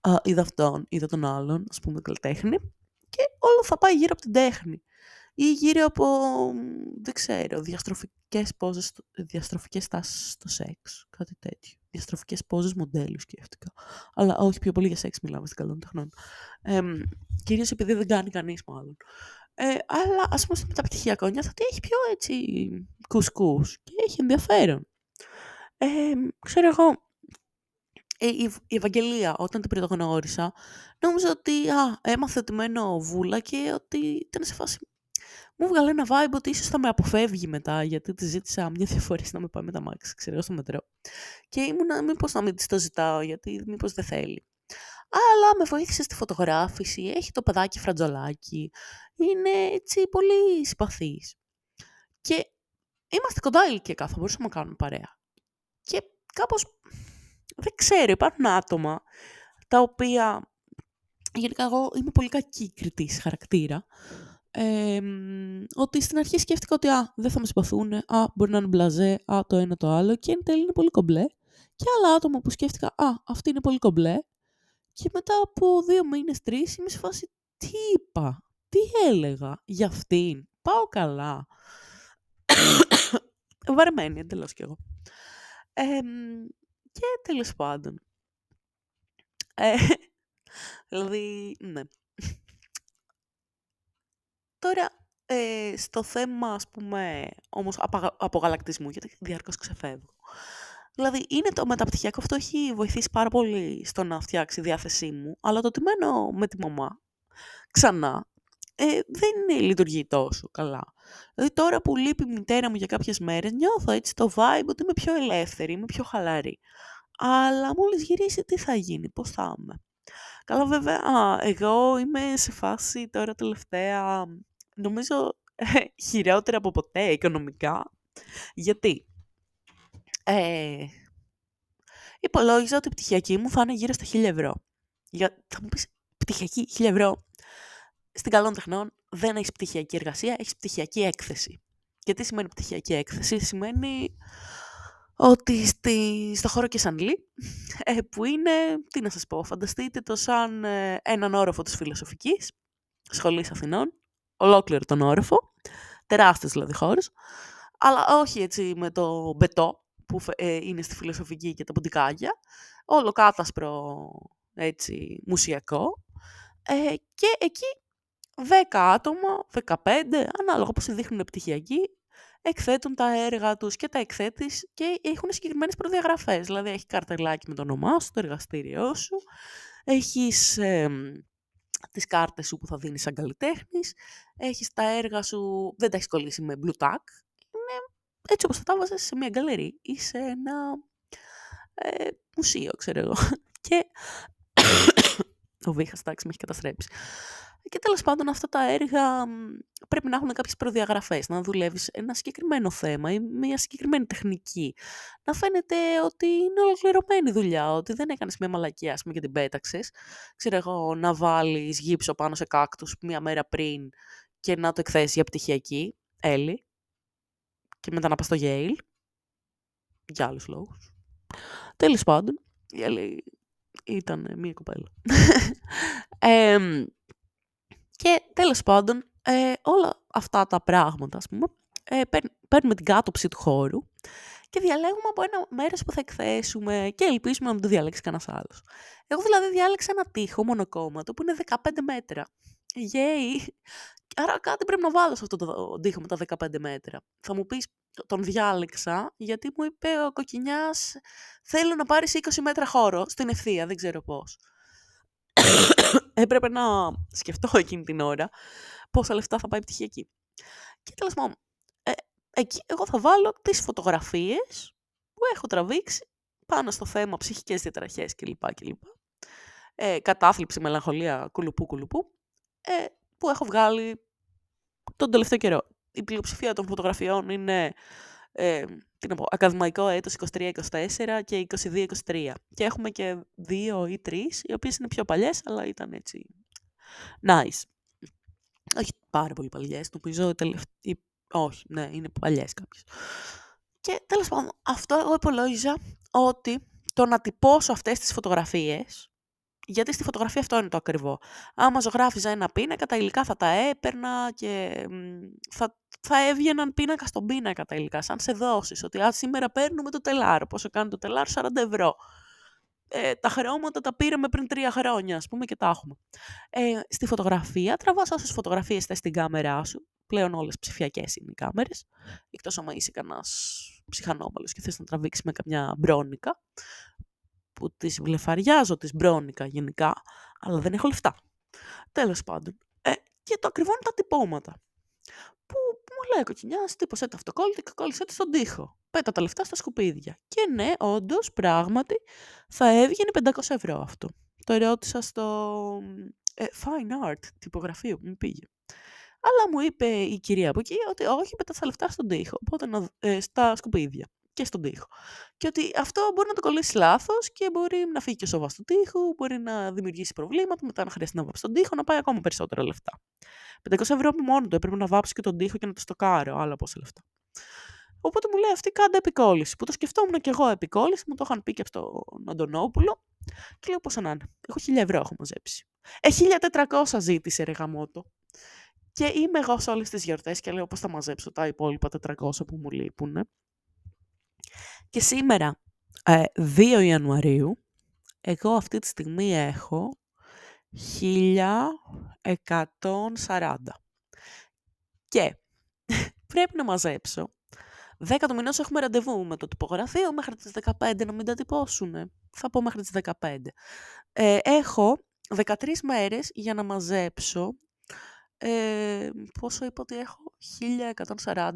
α, είδα αυτόν, είδα τον άλλον, ας πούμε, καλλιτέχνη. Και όλο θα πάει γύρω από την τέχνη. Ή γύρω από, δεν ξέρω, διαστροφικές πόζες, διαστροφικές τάσεις στο σεξ, κάτι τέτοιο διαστροφικές πόζες μοντέλους σκέφτηκα. Αλλά όχι, πιο πολύ για σεξ μιλάμε στην καλών τεχνών. Ε, κυρίως επειδή δεν κάνει κανείς μάλλον. Ε, αλλά ας πούμε στο μεταπτυχιακό νιώθω ότι έχει πιο έτσι κουσκούς και έχει ενδιαφέρον. Ε, ξέρω εγώ, η, η Ευαγγελία όταν την πρωτογνώρισα νόμιζα ότι α, έμαθε ότι μένω βούλα και ότι ήταν σε φάση μου βγάλε ένα vibe ότι ίσως θα με αποφεύγει μετά, γιατί τη ζήτησα μια-δύο φορές να με πάει με τα μάξι, ξέρω, στο μετρό. Και ήμουνα μήπως να μην της το ζητάω, γιατί μήπως δεν θέλει. Αλλά με βοήθησε στη φωτογράφηση, έχει το παιδάκι φρατζολάκι, είναι έτσι πολύ συμπαθής. Και είμαστε κοντά ηλικιακά, θα μπορούσαμε να κάνουμε παρέα. Και κάπως, δεν ξέρω, υπάρχουν άτομα τα οποία, γενικά εγώ είμαι πολύ κακή κριτής χαρακτήρα, ε, ότι στην αρχή σκέφτηκα ότι α, δεν θα με συμπαθούν, α, μπορεί να είναι μπλαζέ, α, το ένα το άλλο και εν τέλει είναι πολύ κομπλέ. Και άλλα άτομα που σκέφτηκα, α, αυτή είναι πολύ κομπλέ. Και μετά από δύο μήνες, τρεις, είμαι σε φάση, τι είπα, τι έλεγα για αυτήν, πάω καλά. [COUGHS] Βαρεμένη εντελώς κι εγώ. Ε, και τέλος πάντων. Ε, [LAUGHS] δηλαδή, ναι. Τώρα, ε, στο θέμα, ας πούμε, όμως απογαλακτισμού, γιατί διαρκώς ξεφεύγω. Δηλαδή, είναι το μεταπτυχιακό αυτό έχει βοηθήσει πάρα πολύ στο να φτιάξει η διάθεσή μου, αλλά το ότι μένω με τη μαμά ξανά ε, δεν λειτουργεί τόσο καλά. Δηλαδή, τώρα που λείπει η μητέρα μου για κάποιες μέρες, νιώθω έτσι το vibe ότι είμαι πιο ελεύθερη, είμαι πιο χαλαρή. Αλλά μόλις γυρίσει, τι θα γίνει, πώς θα είμαι. Καλά βέβαια, εγώ είμαι σε φάση τώρα τελευταία νομίζω [LAUGHS] χειρότερα από ποτέ οικονομικά. Γιατί ε, υπολόγιζα ότι η πτυχιακή μου θα είναι γύρω στα 1000 ευρώ. Για, θα μου πεις, πτυχιακή 1000 ευρώ. Στην καλών τεχνών δεν έχεις πτυχιακή εργασία, έχεις πτυχιακή έκθεση. Και τι σημαίνει πτυχιακή έκθεση, σημαίνει ότι στη, στο χώρο και σαν ε, που είναι, τι να σας πω, φανταστείτε το σαν ε, έναν όροφο της φιλοσοφικής, σχολής Αθηνών, ολόκληρο τον όροφο, τεράστιος δηλαδή χώρος, αλλά όχι έτσι με το μπετό που ε, είναι στη φιλοσοφική και τα ποντικάγια, όλο κάτασπρο έτσι μουσιακό, ε, και εκεί 10 άτομα, 15, ανάλογα πώς δείχνουν πτυχιακοί, εκθέτουν τα έργα τους και τα εκθέτεις και έχουν συγκεκριμένες προδιαγραφές. Δηλαδή έχεις καρτελάκι με το όνομά σου, το εργαστήριό σου, έχεις ε, τις κάρτες σου που θα δίνεις σαν καλλιτέχνης, έχεις τα έργα σου, δεν τα έχεις κολλήσει με blue tack, είναι έτσι όπως θα τα βάζεις σε μια γκαλερί ή σε ένα ε, μουσείο, ξέρω εγώ. [LAUGHS] Και [COUGHS] ο Βίχας, εντάξει, με έχει καταστρέψει. Και τέλος πάντων αυτά τα έργα πρέπει να έχουν κάποιες προδιαγραφές, να δουλεύεις ένα συγκεκριμένο θέμα ή μια συγκεκριμένη τεχνική. Να φαίνεται ότι είναι ολοκληρωμένη δουλειά, ότι δεν έκανες μια μαλακία ας πούμε, και την πέταξες. Ξέρω εγώ, να βάλεις γύψο πάνω σε κάκτους μια μέρα πριν και να το εκθέσεις για πτυχιακή, Έλλη, και μετά να πας στο Yale, για άλλους λόγους. Τέλος πάντων, η Έλλη ήταν μια κοπέλα. [LAUGHS] Και τέλος πάντων, ε, όλα αυτά τα πράγματα, ας πούμε, ε, παίρνουμε την κάτωψη του χώρου και διαλέγουμε από ένα μέρος που θα εκθέσουμε και ελπίζουμε να μην το διαλέξει κανένας άλλος. Εγώ δηλαδή διάλεξα ένα τείχο μονοκόμματο που είναι 15 μέτρα. Yay! Άρα κάτι πρέπει να βάλω σε αυτό το τείχο με τα 15 μέτρα. Θα μου πεις, τον διάλεξα γιατί μου είπε ο κοκκινιάς θέλω να πάρεις 20 μέτρα χώρο στην ευθεία, δεν ξέρω πώς έπρεπε να σκεφτώ [LAUGHS] εκείνη την ώρα πόσα λεφτά θα πάει η εκεί. Και τέλος πάντων, ε, εκεί εγώ θα βάλω τις φωτογραφίες που έχω τραβήξει πάνω στο θέμα ψυχικές διαταραχές κλπ. κλπ. Ε, κατάθλιψη, μελαγχολία, κουλουπού, κουλουπού, ε, που έχω βγάλει τον τελευταίο καιρό. Η πλειοψηφία των φωτογραφιών είναι ε, τι να πω, ακαδημαϊκό έτος 23-24 και 22-23. Και έχουμε και δύο ή τρεις, οι οποίες είναι πιο παλιές, αλλά ήταν έτσι nice. Όχι πάρα πολύ παλιές, νομίζω τελευταί... Όχι, ναι, είναι παλιές κάποιες. Και τέλος πάντων, αυτό εγώ υπολόγιζα ότι το να τυπώσω αυτές τις φωτογραφίες γιατί στη φωτογραφία αυτό είναι το ακριβό. Άμα ζωγράφιζα ένα πίνακα, τα υλικά θα τα έπαιρνα και θα, θα έβγαιναν πίνακα στον πίνακα τα υλικά. Σαν σε δόσεις, ότι α, σήμερα παίρνουμε το τελάρο. Πόσο κάνει το τελάρο, 40 ευρώ. Ε, τα χρώματα τα πήραμε πριν τρία χρόνια, ας πούμε, και τα έχουμε. Ε, στη φωτογραφία, τραβάς όσες φωτογραφίες θες στην κάμερά σου. Πλέον όλες ψηφιακές είναι οι κάμερες. Εκτός άμα είσαι κανένας ψυχανόμαλος και θες να τραβήξεις με καμιά μπρόνικα που τις βλεφαριάζω τις μπρόνικα γενικά, αλλά δεν έχω λεφτά. Τέλος πάντων. Ε, και το ακριβό είναι τα τυπώματα. Που μου λέει ο κοκκινιάς, τύπωσε το αυτοκόλλητη και κόλλησε το στον τοίχο. Πέτα τα λεφτά στα σκουπίδια. Και ναι, όντως, πράγματι, θα έβγαινε 500 ευρώ αυτό. Το ερώτησα στο ε, Fine Art τυπογραφείο που μου πήγε. Αλλά μου είπε η κυρία από εκεί ότι όχι, πέτα τα λεφτά στον τοίχο, οπότε να, ε, στα σκουπίδια και στον τοίχο. Και ότι αυτό μπορεί να το κολλήσει λάθος και μπορεί να φύγει και ο σοβάς του τοίχου, μπορεί να δημιουργήσει προβλήματα, μετά να χρειαστεί να βάψει τον τοίχο, να πάει ακόμα περισσότερα λεφτά. 500 ευρώ μόνο του, έπρεπε να βάψει και τον τοίχο και να το στοκάρω, άλλα πόσα λεφτά. Οπότε μου λέει αυτή κάντε επικόλυση. Που το σκεφτόμουν και εγώ επικόλυση, μου το είχαν πει και στον Αντωνόπουλο. Και λέω πόσα να είναι. Εγώ 1000 ευρώ έχω μαζέψει. Ε, 1400 ζήτησε ρε γαμότο. Και είμαι εγώ σε όλες τις γιορτές και λέω πώς θα μαζέψω τα υπόλοιπα 400 που μου λείπουν. Και σήμερα, 2 ε, Ιανουαρίου, εγώ αυτή τη στιγμή έχω 1140. Και [LAUGHS] πρέπει να μαζέψω. 10 του μηνός έχουμε ραντεβού με το τυπογραφείο μέχρι τις 15 να μην τα τυπώσουν. Θα πω μέχρι τις 15. Ε, έχω 13 μέρες για να μαζέψω. Ε, πόσο είπα ότι έχω; 1140.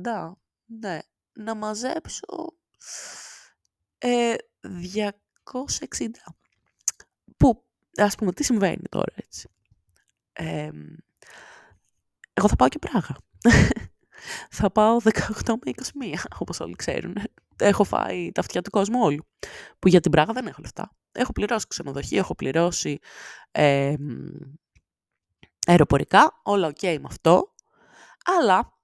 Ναι. Να μαζέψω ε, 260. Που, ας πούμε, τι συμβαίνει τώρα, έτσι. Ε, εγώ θα πάω και Πράγα. [LAUGHS] θα πάω 18 με 21, όπως όλοι ξέρουν. έχω φάει τα αυτιά του κόσμου όλου. Που για την Πράγα δεν έχω λεφτά. Έχω πληρώσει ξενοδοχείο, έχω πληρώσει ε, αεροπορικά, όλα οκ με αυτό. Αλλά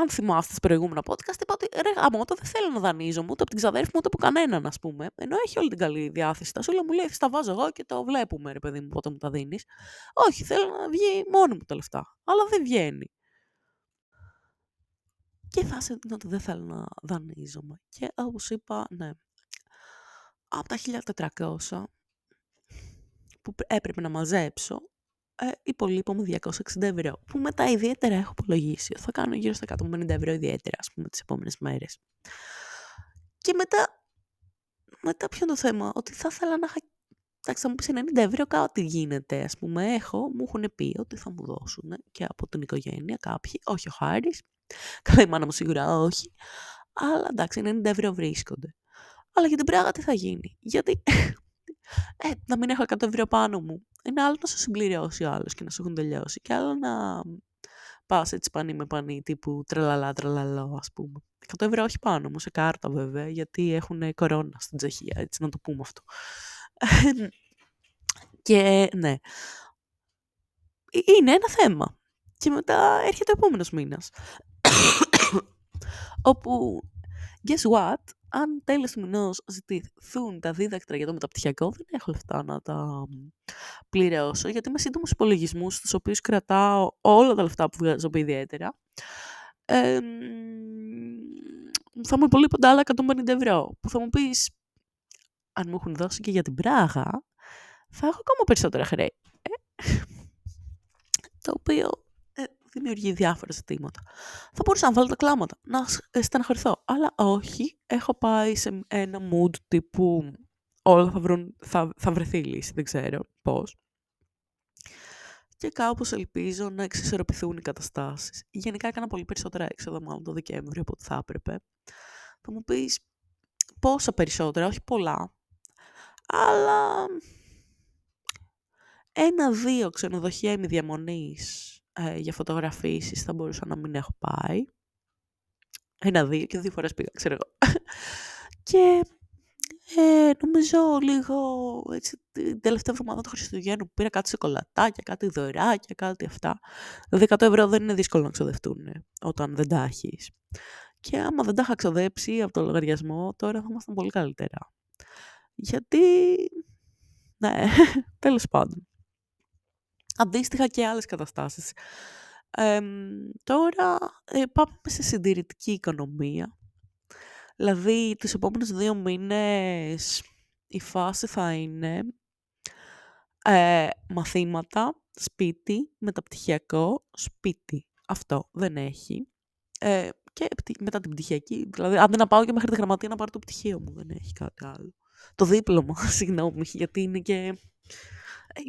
αν θυμάστε στο προηγούμενο podcast, είπα ότι ρε γαμώτο δεν θέλω να δανείζομαι ούτε από την ξαδέρφη μου ούτε από κανέναν, ας πούμε. Ενώ έχει όλη την καλή διάθεση. Τασούλα μου λέει, τα βάζω εγώ και το βλέπουμε, ρε παιδί μου, πότε μου τα δίνεις. Όχι, θέλω να βγει μόνη μου τα λεφτά. Αλλά δεν βγαίνει. Και θα σε ότι δεν θέλω να δανείζομαι. Και όπως είπα, ναι. Από τα 1400 που έπρεπε να μαζέψω, ε, υπολείπω μου 260 ευρώ. Που μετά ιδιαίτερα έχω υπολογίσει. Θα κάνω γύρω στα 150 ευρώ ιδιαίτερα, ας πούμε, τις επόμενες μέρες. Και μετά, μετά ποιο είναι το θέμα, ότι θα ήθελα να είχα Εντάξει, θα μου πεις 90 ευρώ κάτι γίνεται, ας πούμε, έχω, μου έχουν πει ότι θα μου δώσουν και από την οικογένεια κάποιοι, όχι ο Χάρης, καλά η μάνα μου σίγουρα όχι, αλλά εντάξει, 90 ευρώ βρίσκονται. Αλλά για την πράγμα τι θα γίνει, γιατί ε, να μην έχω 100 ευρώ πάνω μου. Είναι άλλο να σου συμπληρώσει ο άλλος και να σου έχουν τελειώσει. Και άλλο να πας έτσι πανί με πανί, τύπου τρελαλά, τρελαλό, ας πούμε. 100 ευρώ όχι πάνω μου, σε κάρτα βέβαια, γιατί έχουν κορώνα στην Τσεχία, έτσι να το πούμε αυτό. [LAUGHS] και ναι. Ε, είναι ένα θέμα. Και μετά έρχεται ο επόμενος μήνας. [COUGHS] όπου, guess what, αν τέλος του μηνός ζητηθούν τα δίδακτρα για το μεταπτυχιακό, δεν έχω λεφτά να τα πληρώσω, γιατί είμαι σύντομου υπολογισμούς, στους οποίους κρατάω όλα τα λεφτά που βγάζω ιδιαίτερα. Ε, θα μου υπολείπονται άλλα 150 ευρώ. Που θα μου πεις, αν μου έχουν δώσει και για την πράγα, θα έχω ακόμα περισσότερα χρέη. Ε, [LAUGHS] το οποίο δημιουργεί διάφορα ζητήματα. Θα μπορούσα να βάλω τα κλάματα, να στεναχωρηθώ. Αλλά όχι, έχω πάει σε ένα mood τύπου όλα θα, βρουν, θα, θα βρεθεί λύση, δεν ξέρω πώς. Και κάπως ελπίζω να εξισορροπηθούν οι καταστάσεις. Γενικά έκανα πολύ περισσότερα έξοδα μάλλον το Δεκέμβριο από ό,τι θα έπρεπε. Θα μου πεις πόσα περισσότερα, όχι πολλά, αλλά ένα-δύο ξενοδοχεία ημιδιαμονής ε, για φωτογραφίσεις θα μπορούσα να μην έχω πάει. Ένα-δύο και δύο φορές πήγα, ξέρω εγώ. [LAUGHS] και ε, νομίζω λίγο έτσι, την τελευταία εβδομάδα του Χριστουγέννου που πήρα κάτι σοκολατάκια, κάτι δωράκια, κάτι αυτά. Δηλαδή 100 ευρώ δεν είναι δύσκολο να ξοδευτούν ε, όταν δεν τα έχεις. Και άμα δεν τα είχα ξοδέψει από το λογαριασμό, τώρα θα ήμασταν πολύ καλύτερα. Γιατί, ναι, [LAUGHS] τέλος πάντων αντίστοιχα και άλλες καταστάσεις. τώρα ε, πάμε σε συντηρητική οικονομία. Δηλαδή, τους επόμενους δύο μήνες η φάση θα είναι ε, μαθήματα, σπίτι, μεταπτυχιακό, σπίτι. Αυτό δεν έχει. Ε, και μετά την πτυχιακή, δηλαδή αν δεν να πάω και μέχρι τη γραμματεία να πάρω το πτυχίο μου, δεν έχει κάτι άλλο. Το δίπλωμα, [LAUGHS] συγγνώμη, γιατί είναι και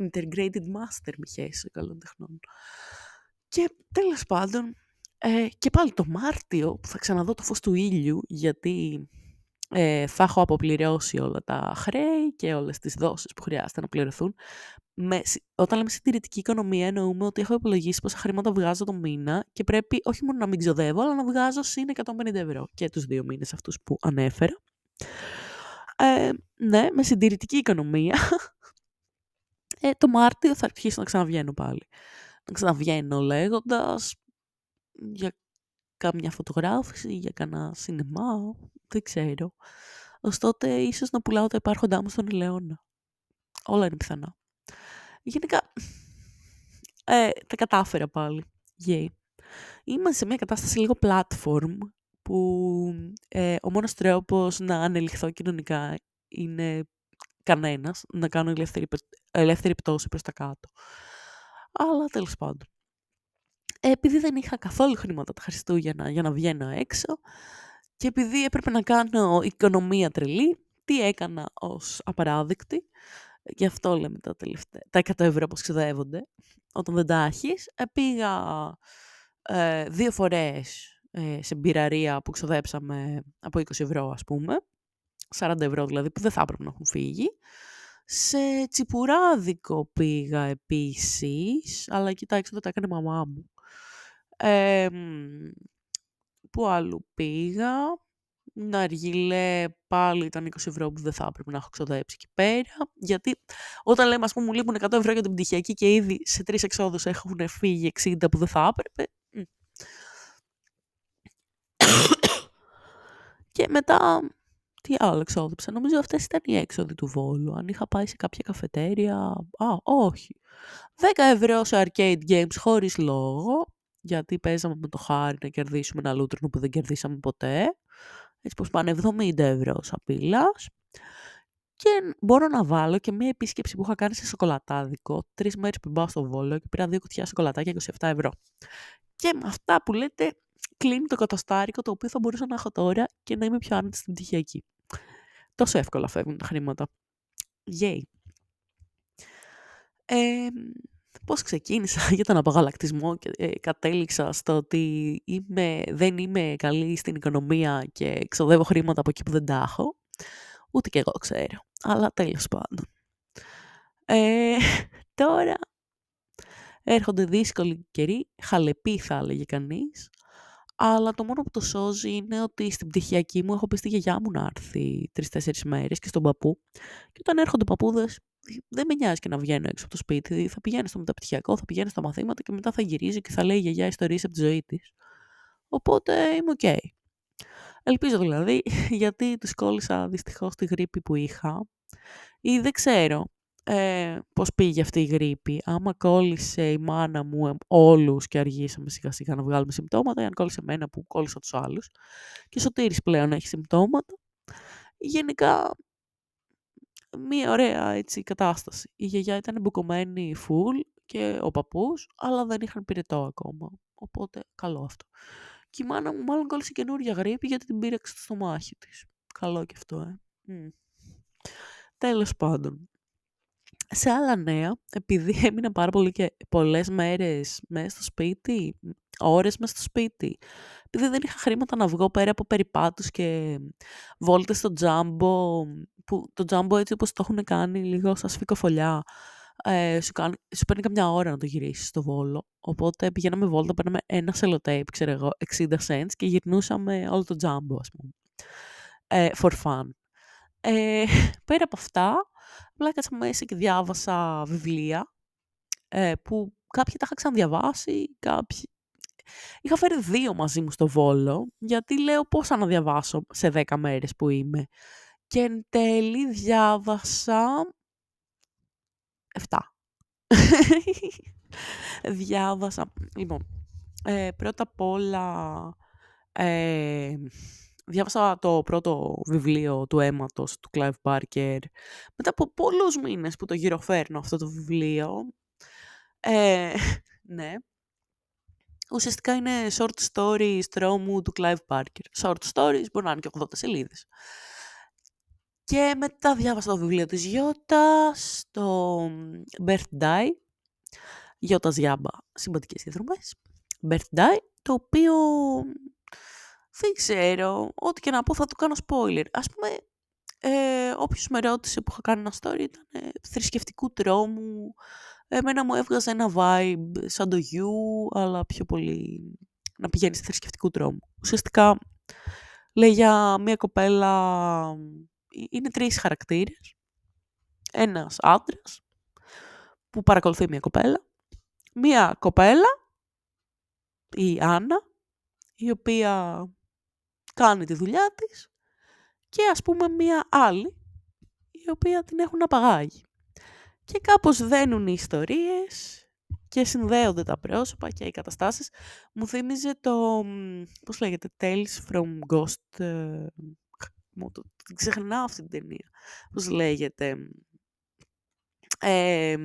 Integrated Master Μιχαίσιο καλών τεχνών. Και τέλος πάντων, ε, και πάλι το Μάρτιο που θα ξαναδώ το φως του ήλιου, γιατί ε, θα έχω αποπληρώσει όλα τα χρέη και όλες τις δόσεις που χρειάζεται να πληρωθούν. Με, όταν λέμε συντηρητική οικονομία εννοούμε ότι έχω υπολογίσει πόσα χρήματα βγάζω το μήνα και πρέπει όχι μόνο να μην ξοδεύω, αλλά να βγάζω συν 150 ευρώ και τους δύο μήνες αυτούς που ανέφερα. Ε, ναι, με συντηρητική οικονομία [LAUGHS] ε, το Μάρτιο θα αρχίσω να ξαναβγαίνω πάλι. Να ξαναβγαίνω λέγοντας για κάμια φωτογράφηση, για κανένα σινεμά, δεν ξέρω. Ωστότε, ίσως να πουλάω τα υπάρχοντά μου στον Ελαιώνα. Όλα είναι πιθανά. Γενικά, ε, τα κατάφερα πάλι. Yeah. Είμαστε σε μια κατάσταση λίγο platform, που ε, ο μόνος τρόπος να ανελιχθώ κοινωνικά είναι κανένας να κάνω ελεύθερη, ελεύθερη πτώση προς τα κάτω. Αλλά τέλος πάντων. Επειδή δεν είχα καθόλου χρήματα τα Χριστούγεννα για να βγαίνω έξω και επειδή έπρεπε να κάνω οικονομία τρελή, τι έκανα ως απαράδεκτη, γι' αυτό λέμε τα, τελευταία, τα 100 ευρώ που ξεδεύονται, όταν δεν τα έχεις, ε, πήγα ε, δύο φορές ε, σε μπειραρία που ξοδέψαμε από 20 ευρώ ας πούμε 40 ευρώ δηλαδή, που δεν θα έπρεπε να έχουν φύγει. Σε τσιπουράδικο πήγα επίσης, αλλά κοιτάξτε, δεν τα έκανε η μαμά μου. Ε, πού αλλού πήγα. Ναργιλέ πάλι ήταν 20 ευρώ που δεν θα έπρεπε να έχω ξοδέψει εκεί πέρα. Γιατί όταν λέμε, ας πούμε, μου λείπουν 100 ευρώ για την πτυχιακή και ήδη σε τρεις εξόδους έχουν φύγει 60 που δεν θα έπρεπε. και μετά, τι άλλο εξόδεψα. Νομίζω αυτές ήταν οι έξοδοι του Βόλου. Αν είχα πάει σε κάποια καφετέρια. Α, όχι. 10 ευρώ σε arcade games χωρίς λόγο. Γιατί παίζαμε με το χάρη να κερδίσουμε ένα λούτρινο που δεν κερδίσαμε ποτέ έτσι πως πάνε 70 ευρώ σαν πύλας. Και μπορώ να βάλω και μία επίσκεψη που είχα κάνει σε σοκολατάδικο, τρεις μέρες που πάω στο Βόλο και πήρα δύο κουτιά σοκολατάκια 27 ευρώ. Και με αυτά που λέτε, κλείνει το κατοστάρικο το οποίο θα μπορούσα να έχω τώρα και να είμαι πιο άνετη στην πτυχιακή. Τόσο εύκολα φεύγουν τα χρήματα. Yay. Ε, πώς ξεκίνησα [LAUGHS] για τον απαγαλακτισμό και ε, κατέληξα στο ότι είμαι, δεν είμαι καλή στην οικονομία και ξοδεύω χρήματα από εκεί που δεν τα έχω. Ούτε και εγώ ξέρω. Αλλά τέλος πάντων. Ε, τώρα έρχονται δύσκολοι καιροί, χαλεποί θα έλεγε κανείς, αλλά το μόνο που το σώζει είναι ότι στην πτυχιακή μου έχω πει στη γιαγιά μου να έρθει τρει-τέσσερι μέρες και στον παππού. Και όταν έρχονται παππούδες, δεν με νοιάζει και να βγαίνω έξω από το σπίτι. Θα πηγαίνει στο μεταπτυχιακό, θα πηγαίνει στα μαθήματα και μετά θα γυρίζει και θα λέει η γιαγιά ιστορίες από τη ζωή της. Οπότε είμαι ok. Okay. Ελπίζω δηλαδή, [LAUGHS] γιατί τη κόλλησα δυστυχώς τη γρίπη που είχα. Ή δεν ξέρω ε, πώς πήγε αυτή η γρήπη; Άμα κόλλησε η μάνα μου όλους και αργήσαμε σιγά σιγά να βγάλουμε συμπτώματα, ή αν κόλλησε εμένα που κόλλησα τους άλλους. Και ο Σωτήρης πλέον έχει συμπτώματα. Γενικά μία ωραία έτσι, κατάσταση. Η γιαγιά ήταν μπουκωμένη full και ο παππούς, αλλά δεν είχαν πυρετό ακόμα. Οπότε καλό αυτό. Και η μάνα μου μάλλον κόλλησε καινούργια γρήπη γιατί την πήραξε στο στομάχι της. Καλό και αυτό, ε. Mm. Τέλος πάντων. Σε άλλα νέα, επειδή [LAUGHS] έμεινα πάρα πολύ και πολλές μέρες μέσα στο σπίτι, ώρες μέσα στο σπίτι, επειδή δεν είχα χρήματα να βγω πέρα από περιπάτους και βόλτες στο τζάμπο, που το τζάμπο έτσι όπως το έχουν κάνει λίγο σαν σφικοφολιά, ε, σου, κάνει, σου παίρνει καμιά ώρα να το γυρίσεις στο Βόλο. Οπότε πηγαίναμε βόλτα, παίρναμε ένα σελοτέιπ, ξέρω εγώ, 60 cents και γυρνούσαμε όλο το τζάμπο, ας πούμε. Ε, for fun. Ε, [LAUGHS] πέρα από αυτά, απλά έκατσα μέσα και διάβασα βιβλία ε, που κάποια τα είχα ξαναδιαβάσει, κάποιοι... Είχα φέρει δύο μαζί μου στο Βόλο, γιατί λέω πόσα να διαβάσω σε δέκα μέρες που είμαι. Και εν τέλει διάβασα... Εφτά. [LAUGHS] διάβασα... Λοιπόν, ε, πρώτα απ' όλα... Ε, διάβασα το πρώτο βιβλίο του αίματος του Clive Barker μετά από πολλούς μήνες που το γυροφέρνω αυτό το βιβλίο. Ε, [LAUGHS] ναι. Ουσιαστικά είναι short stories τρόμου του Clive Barker. Short stories μπορεί να είναι και 80 σελίδες. Και μετά διάβασα το βιβλίο της Γιώτας, το Birthday, Γιώτας Γιάμπα, συμπατικές διαδρομές. Birthday, το οποίο δεν ξέρω, ό,τι και να πω θα του κάνω spoiler. Ας πούμε, ε, όποιος με ρώτησε που είχα κάνει ένα story ήταν ε, θρησκευτικού τρόμου. Εμένα μου έβγαζε ένα vibe σαν το You, αλλά πιο πολύ να πηγαίνεις σε θρησκευτικού τρόμου. Ουσιαστικά λέει για μια κοπέλα, ε, είναι τρεις χαρακτήρες. Ένας άντρας που παρακολουθεί μια κοπέλα. Μια κοπέλα, η Άννα, η οποία κάνει τη δουλειά της και ας πούμε μία άλλη η οποία την έχουν απαγάγει. Και κάπως δένουν οι ιστορίες και συνδέονται τα πρόσωπα και οι καταστάσεις. Μου θύμιζε το, πώς λέγεται, Tales from Ghost... Ε, την ξεχνάω αυτή την ταινία. Πώς λέγεται. Ε,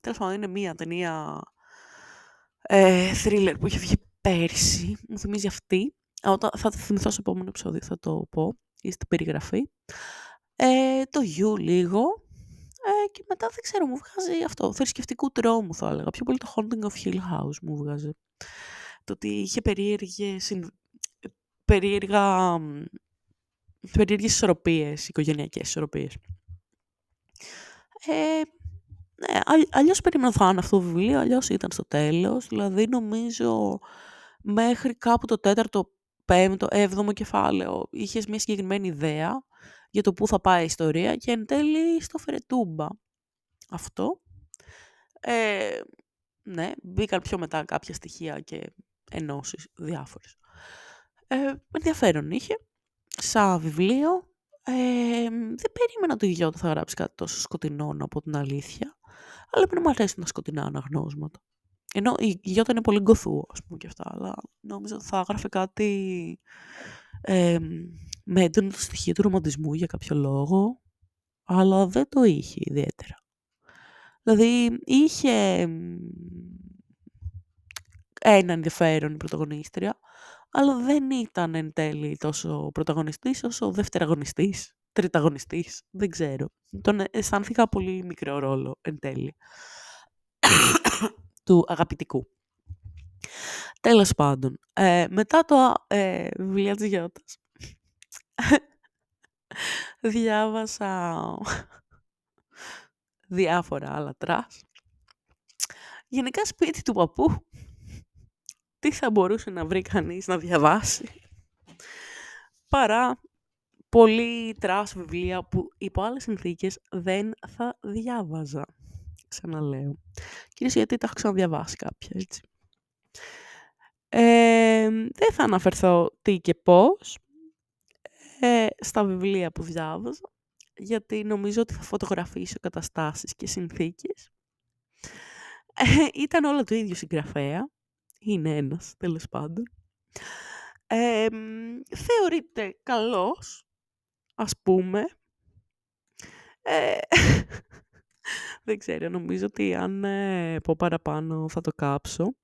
τέλος πάντων είναι μία ταινία ε, thriller που είχε βγει πέρσι. Μου θυμίζει αυτή. Όταν, θα το θυμηθώ στο επόμενο επεισόδιο, θα το πω, ή στην περιγραφή. Ε, το You λίγο. Ε, και μετά δεν ξέρω, μου βγάζει αυτό, θρησκευτικού τρόμου θα έλεγα. Πιο πολύ το Haunting of Hill House μου βγάζει. Το ότι είχε περίεργες, περίεργα, περίεργες ισορροπίες, οικογενειακές ισορροπίες. Ε, ναι, αλλιώς περίμενα θα είναι αυτό το βιβλίο, αλλιώς ήταν στο τέλος. Δηλαδή νομίζω μέχρι κάπου το τέταρτο πέμπτο, έβδομο κεφάλαιο είχες μια συγκεκριμένη ιδέα για το πού θα πάει η ιστορία και εν τέλει στο φερετούμπα. Αυτό. Ε, ναι, μπήκαν πιο μετά κάποια στοιχεία και ενώσεις διάφορες. Ε, ενδιαφέρον είχε. Σαν βιβλίο, ε, δεν περίμενα το Γιώτα θα γράψει κάτι τόσο σκοτεινό από την αλήθεια, αλλά πρέπει να μου αρέσουν τα σκοτεινά αναγνώσματα. Ενώ η Γιώτα είναι πολύ γκοθού, ας πούμε και αυτά, αλλά νόμιζα ότι θα έγραφε κάτι ε, με έντονο το στοιχείο του ρομαντισμού για κάποιο λόγο, αλλά δεν το είχε ιδιαίτερα. Δηλαδή, είχε ένα ενδιαφέρον η πρωταγωνίστρια, αλλά δεν ήταν εν τέλει τόσο πρωταγωνιστής όσο δευτεραγωνιστής, τριταγωνιστής, δεν ξέρω. Τον αισθάνθηκα πολύ μικρό ρόλο εν τέλει του αγαπητικού. Τέλος πάντων, ε, μετά το ε, βιβλία της Γιώτας, [LAUGHS] διάβασα διάφορα άλλα trash. Γενικά σπίτι του παππού, τι θα μπορούσε να βρει κανείς να διαβάσει, παρά πολύ trash βιβλία που υπό άλλες συνθήκες δεν θα διάβαζα. Ξαναλέω. Κυρίως γιατί τα έχω ξαναδιαβάσει κάποια, έτσι. Ε, δεν θα αναφερθώ τι και πώς ε, στα βιβλία που διάβαζα, γιατί νομίζω ότι θα φωτογραφίσω καταστάσεις και συνθήκες. Ε, ήταν όλα το ίδιο συγγραφέα. Είναι ένας, τέλος πάντων. Ε, θεωρείται καλός, ας πούμε. Ε, δεν ξέρω, νομίζω ότι αν ε, πω παραπάνω θα το κάψω.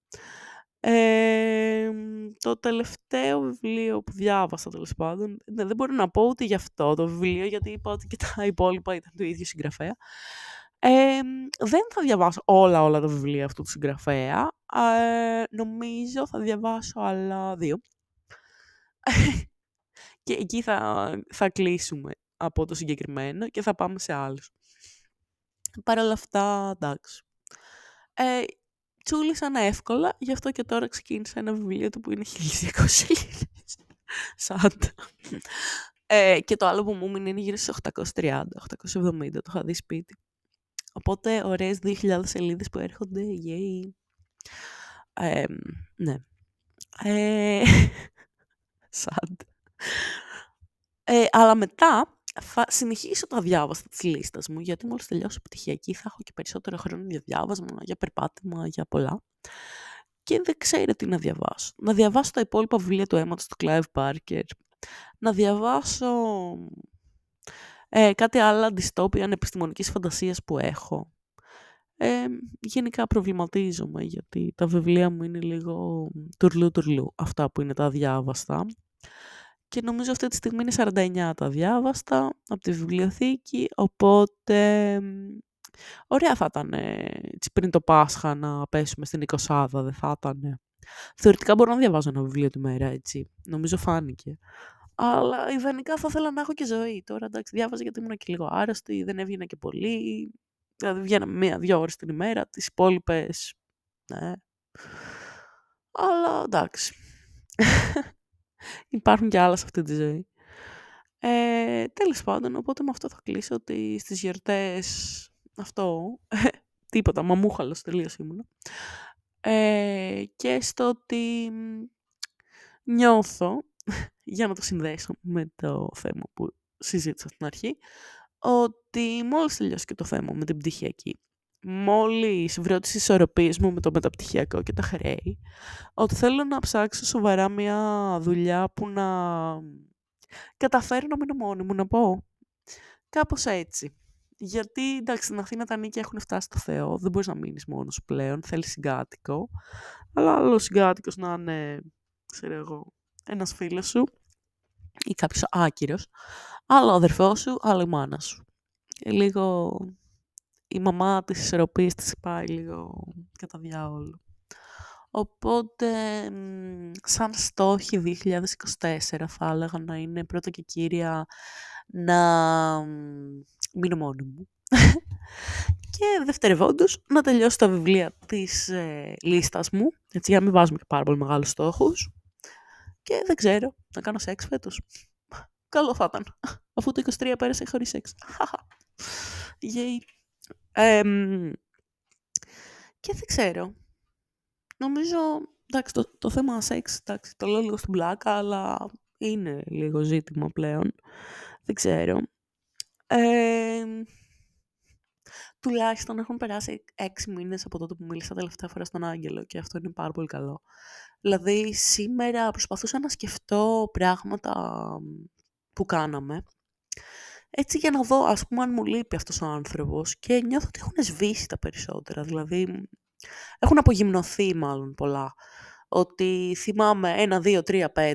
Ε, το τελευταίο βιβλίο που διάβασα, τέλος πάντων, δεν, δεν μπορώ να πω ούτε γι' αυτό το βιβλίο, γιατί είπα ότι και τα [LAUGHS] υπόλοιπα ήταν του ίδιου συγγραφέα. Ε, δεν θα διαβάσω όλα όλα τα βιβλία αυτού του συγγραφέα. Ε, νομίζω θα διαβάσω άλλα δύο. [LAUGHS] και εκεί θα, θα κλείσουμε από το συγκεκριμένο και θα πάμε σε άλλους. Παρ' όλα αυτά, εντάξει. Ε, τσούλησαν εύκολα, γι' αυτό και τώρα ξεκίνησα ένα βιβλίο του που είναι 1200 σελίδες. Σάντα. Ε, και το άλλο που μου είναι γύρω στις 830, 870, το είχα δει σπίτι. Οπότε, ωραίες 2.000 σελίδες που έρχονται, yay. Ε, ναι. Ε, [LAUGHS] Σάντα. Ε, αλλά μετά θα συνεχίσω τα διάβαστα της λίστας μου, γιατί μόλις τελειώσω πτυχιακή θα έχω και περισσότερο χρόνο για διάβασμα, για περπάτημα, για πολλά. Και δεν ξέρω τι να διαβάσω. Να διαβάσω τα υπόλοιπα βιβλία του αίματος του Clive Parker. Να διαβάσω ε, κάτι άλλο αντιστόπια επιστημονικής φαντασίας που έχω. Ε, γενικά προβληματίζομαι γιατί τα βιβλία μου είναι λίγο τουρλού-τουρλού, αυτά που είναι τα διάβαστα και νομίζω αυτή τη στιγμή είναι 49 τα διάβαστα από τη βιβλιοθήκη, οπότε ωραία θα ήταν έτσι, πριν το Πάσχα να πέσουμε στην 20 δεν θα ήταν. Θεωρητικά μπορώ να διαβάζω ένα βιβλίο τη μέρα, έτσι. Νομίζω φάνηκε. Αλλά ιδανικά θα ήθελα να έχω και ζωή. Τώρα εντάξει, διάβαζα γιατί ήμουν και λίγο άρρωστη, δεν έβγαινα και πολύ. Δηλαδή βγαίνα μία-δύο ώρες την ημέρα, τις υπόλοιπες. Ναι. Αλλά εντάξει. [LAUGHS] Υπάρχουν και άλλα σε αυτή τη ζωή. Ε, τέλος πάντων, οπότε με αυτό θα κλείσω ότι στις γιορτές αυτό, [LAUGHS] τίποτα, μαμούχαλος τελείως ήμουνα. Ε, και στο ότι νιώθω, [LAUGHS] για να το συνδέσω με το θέμα που συζήτησα στην αρχή, ότι μόλις τελειώσει και το θέμα με την πτυχιακή μόλις βρω τις ισορροπίες μου με το μεταπτυχιακό και τα χρέη, ότι θέλω να ψάξω σοβαρά μια δουλειά που να καταφέρω να μείνω μόνη μου, να πω. Κάπως έτσι. Γιατί, εντάξει, στην Αθήνα τα νίκια έχουν φτάσει στο Θεό, δεν μπορείς να μείνεις μόνος πλέον, θέλεις συγκάτοικο. Αλλά άλλο συγκάτοικος να είναι, ξέρω εγώ, ένας φίλος σου ή κάποιος άκυρος, άλλο αδερφός σου, άλλο η μάνα σου. Και λίγο η μαμά της ισορροπίας της πάει λίγο κατά διάολο. Οπότε, σαν στόχοι 2024 θα έλεγα να είναι πρώτα και κύρια να μείνω μόνη μου. [LAUGHS] και δευτερευόντως να τελειώσω τα βιβλία της ε, λίστας μου, έτσι για να μην βάζουμε και πάρα πολύ μεγάλους στόχους. και δεν ξέρω, να κάνω σεξ φέτος. Καλό θα ήταν, αφού το 23 πέρασε χωρίς σεξ. [LAUGHS] Yay. Και δεν ξέρω. Νομίζω, εντάξει, το, το θέμα σεξ, εντάξει, το λέω λίγο στην πλάκα, αλλά είναι λίγο ζήτημα πλέον. Δεν ξέρω. Ε, τουλάχιστον έχουν περάσει έξι μήνες από τότε που μίλησα τελευταία φορά στον Άγγελο και αυτό είναι πάρα πολύ καλό. Δηλαδή σήμερα προσπαθούσα να σκεφτώ πράγματα που κάναμε έτσι για να δω ας πούμε αν μου λείπει αυτός ο άνθρωπος και νιώθω ότι έχουν σβήσει τα περισσότερα. Δηλαδή έχουν απογυμνωθεί μάλλον πολλά. Ότι θυμάμαι 1, 2, 3, 5,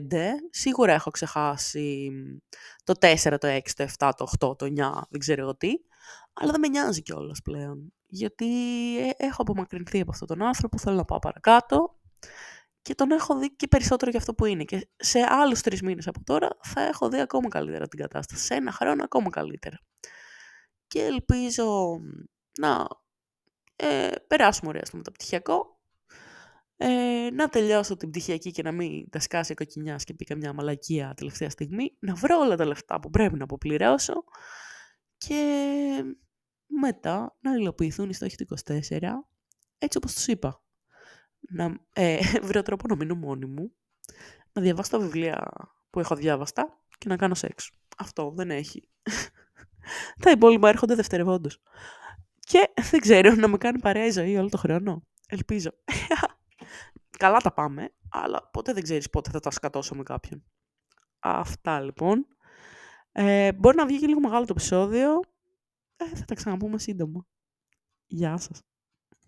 σίγουρα έχω ξεχάσει το 4, το 6, το 7, το 8, το 9, δεν ξέρω εγώ τι, αλλά δεν με νοιάζει κιόλας πλέον. Γιατί ε, έχω απομακρυνθεί από αυτόν τον άνθρωπο, θέλω να πάω παρακάτω και τον έχω δει και περισσότερο για αυτό που είναι. Και σε άλλους τρεις μήνες από τώρα θα έχω δει ακόμα καλύτερα την κατάσταση. Σε ένα χρόνο ακόμα καλύτερα. Και ελπίζω να ε, περάσουμε ωραία στο μεταπτυχιακό, ε, να τελειώσω την πτυχιακή και να μην τα σκάσει κοκκινιάς και πει μια μαλακία τελευταία στιγμή, να βρω όλα τα λεφτά που πρέπει να αποπληρώσω και μετά να υλοποιηθούν οι στόχοι του 24, έτσι όπως τους είπα. Να ε, [LAUGHS] βρω τρόπο να μείνω μόνη μου, να διαβάσω τα βιβλία που έχω διάβαστα και να κάνω σεξ. Αυτό δεν έχει. [LAUGHS] τα υπόλοιπα έρχονται δευτερευόντως. Και δεν ξέρω να με κάνει παρέα η ζωή όλο το χρόνο. Ελπίζω. [LAUGHS] Καλά τα πάμε, αλλά ποτέ δεν ξέρεις πότε θα τα σκατώσω με κάποιον. Αυτά λοιπόν. Ε, μπορεί να βγει και λίγο μεγάλο το επεισόδιο. Ε, θα τα ξαναπούμε σύντομα. Γεια σας.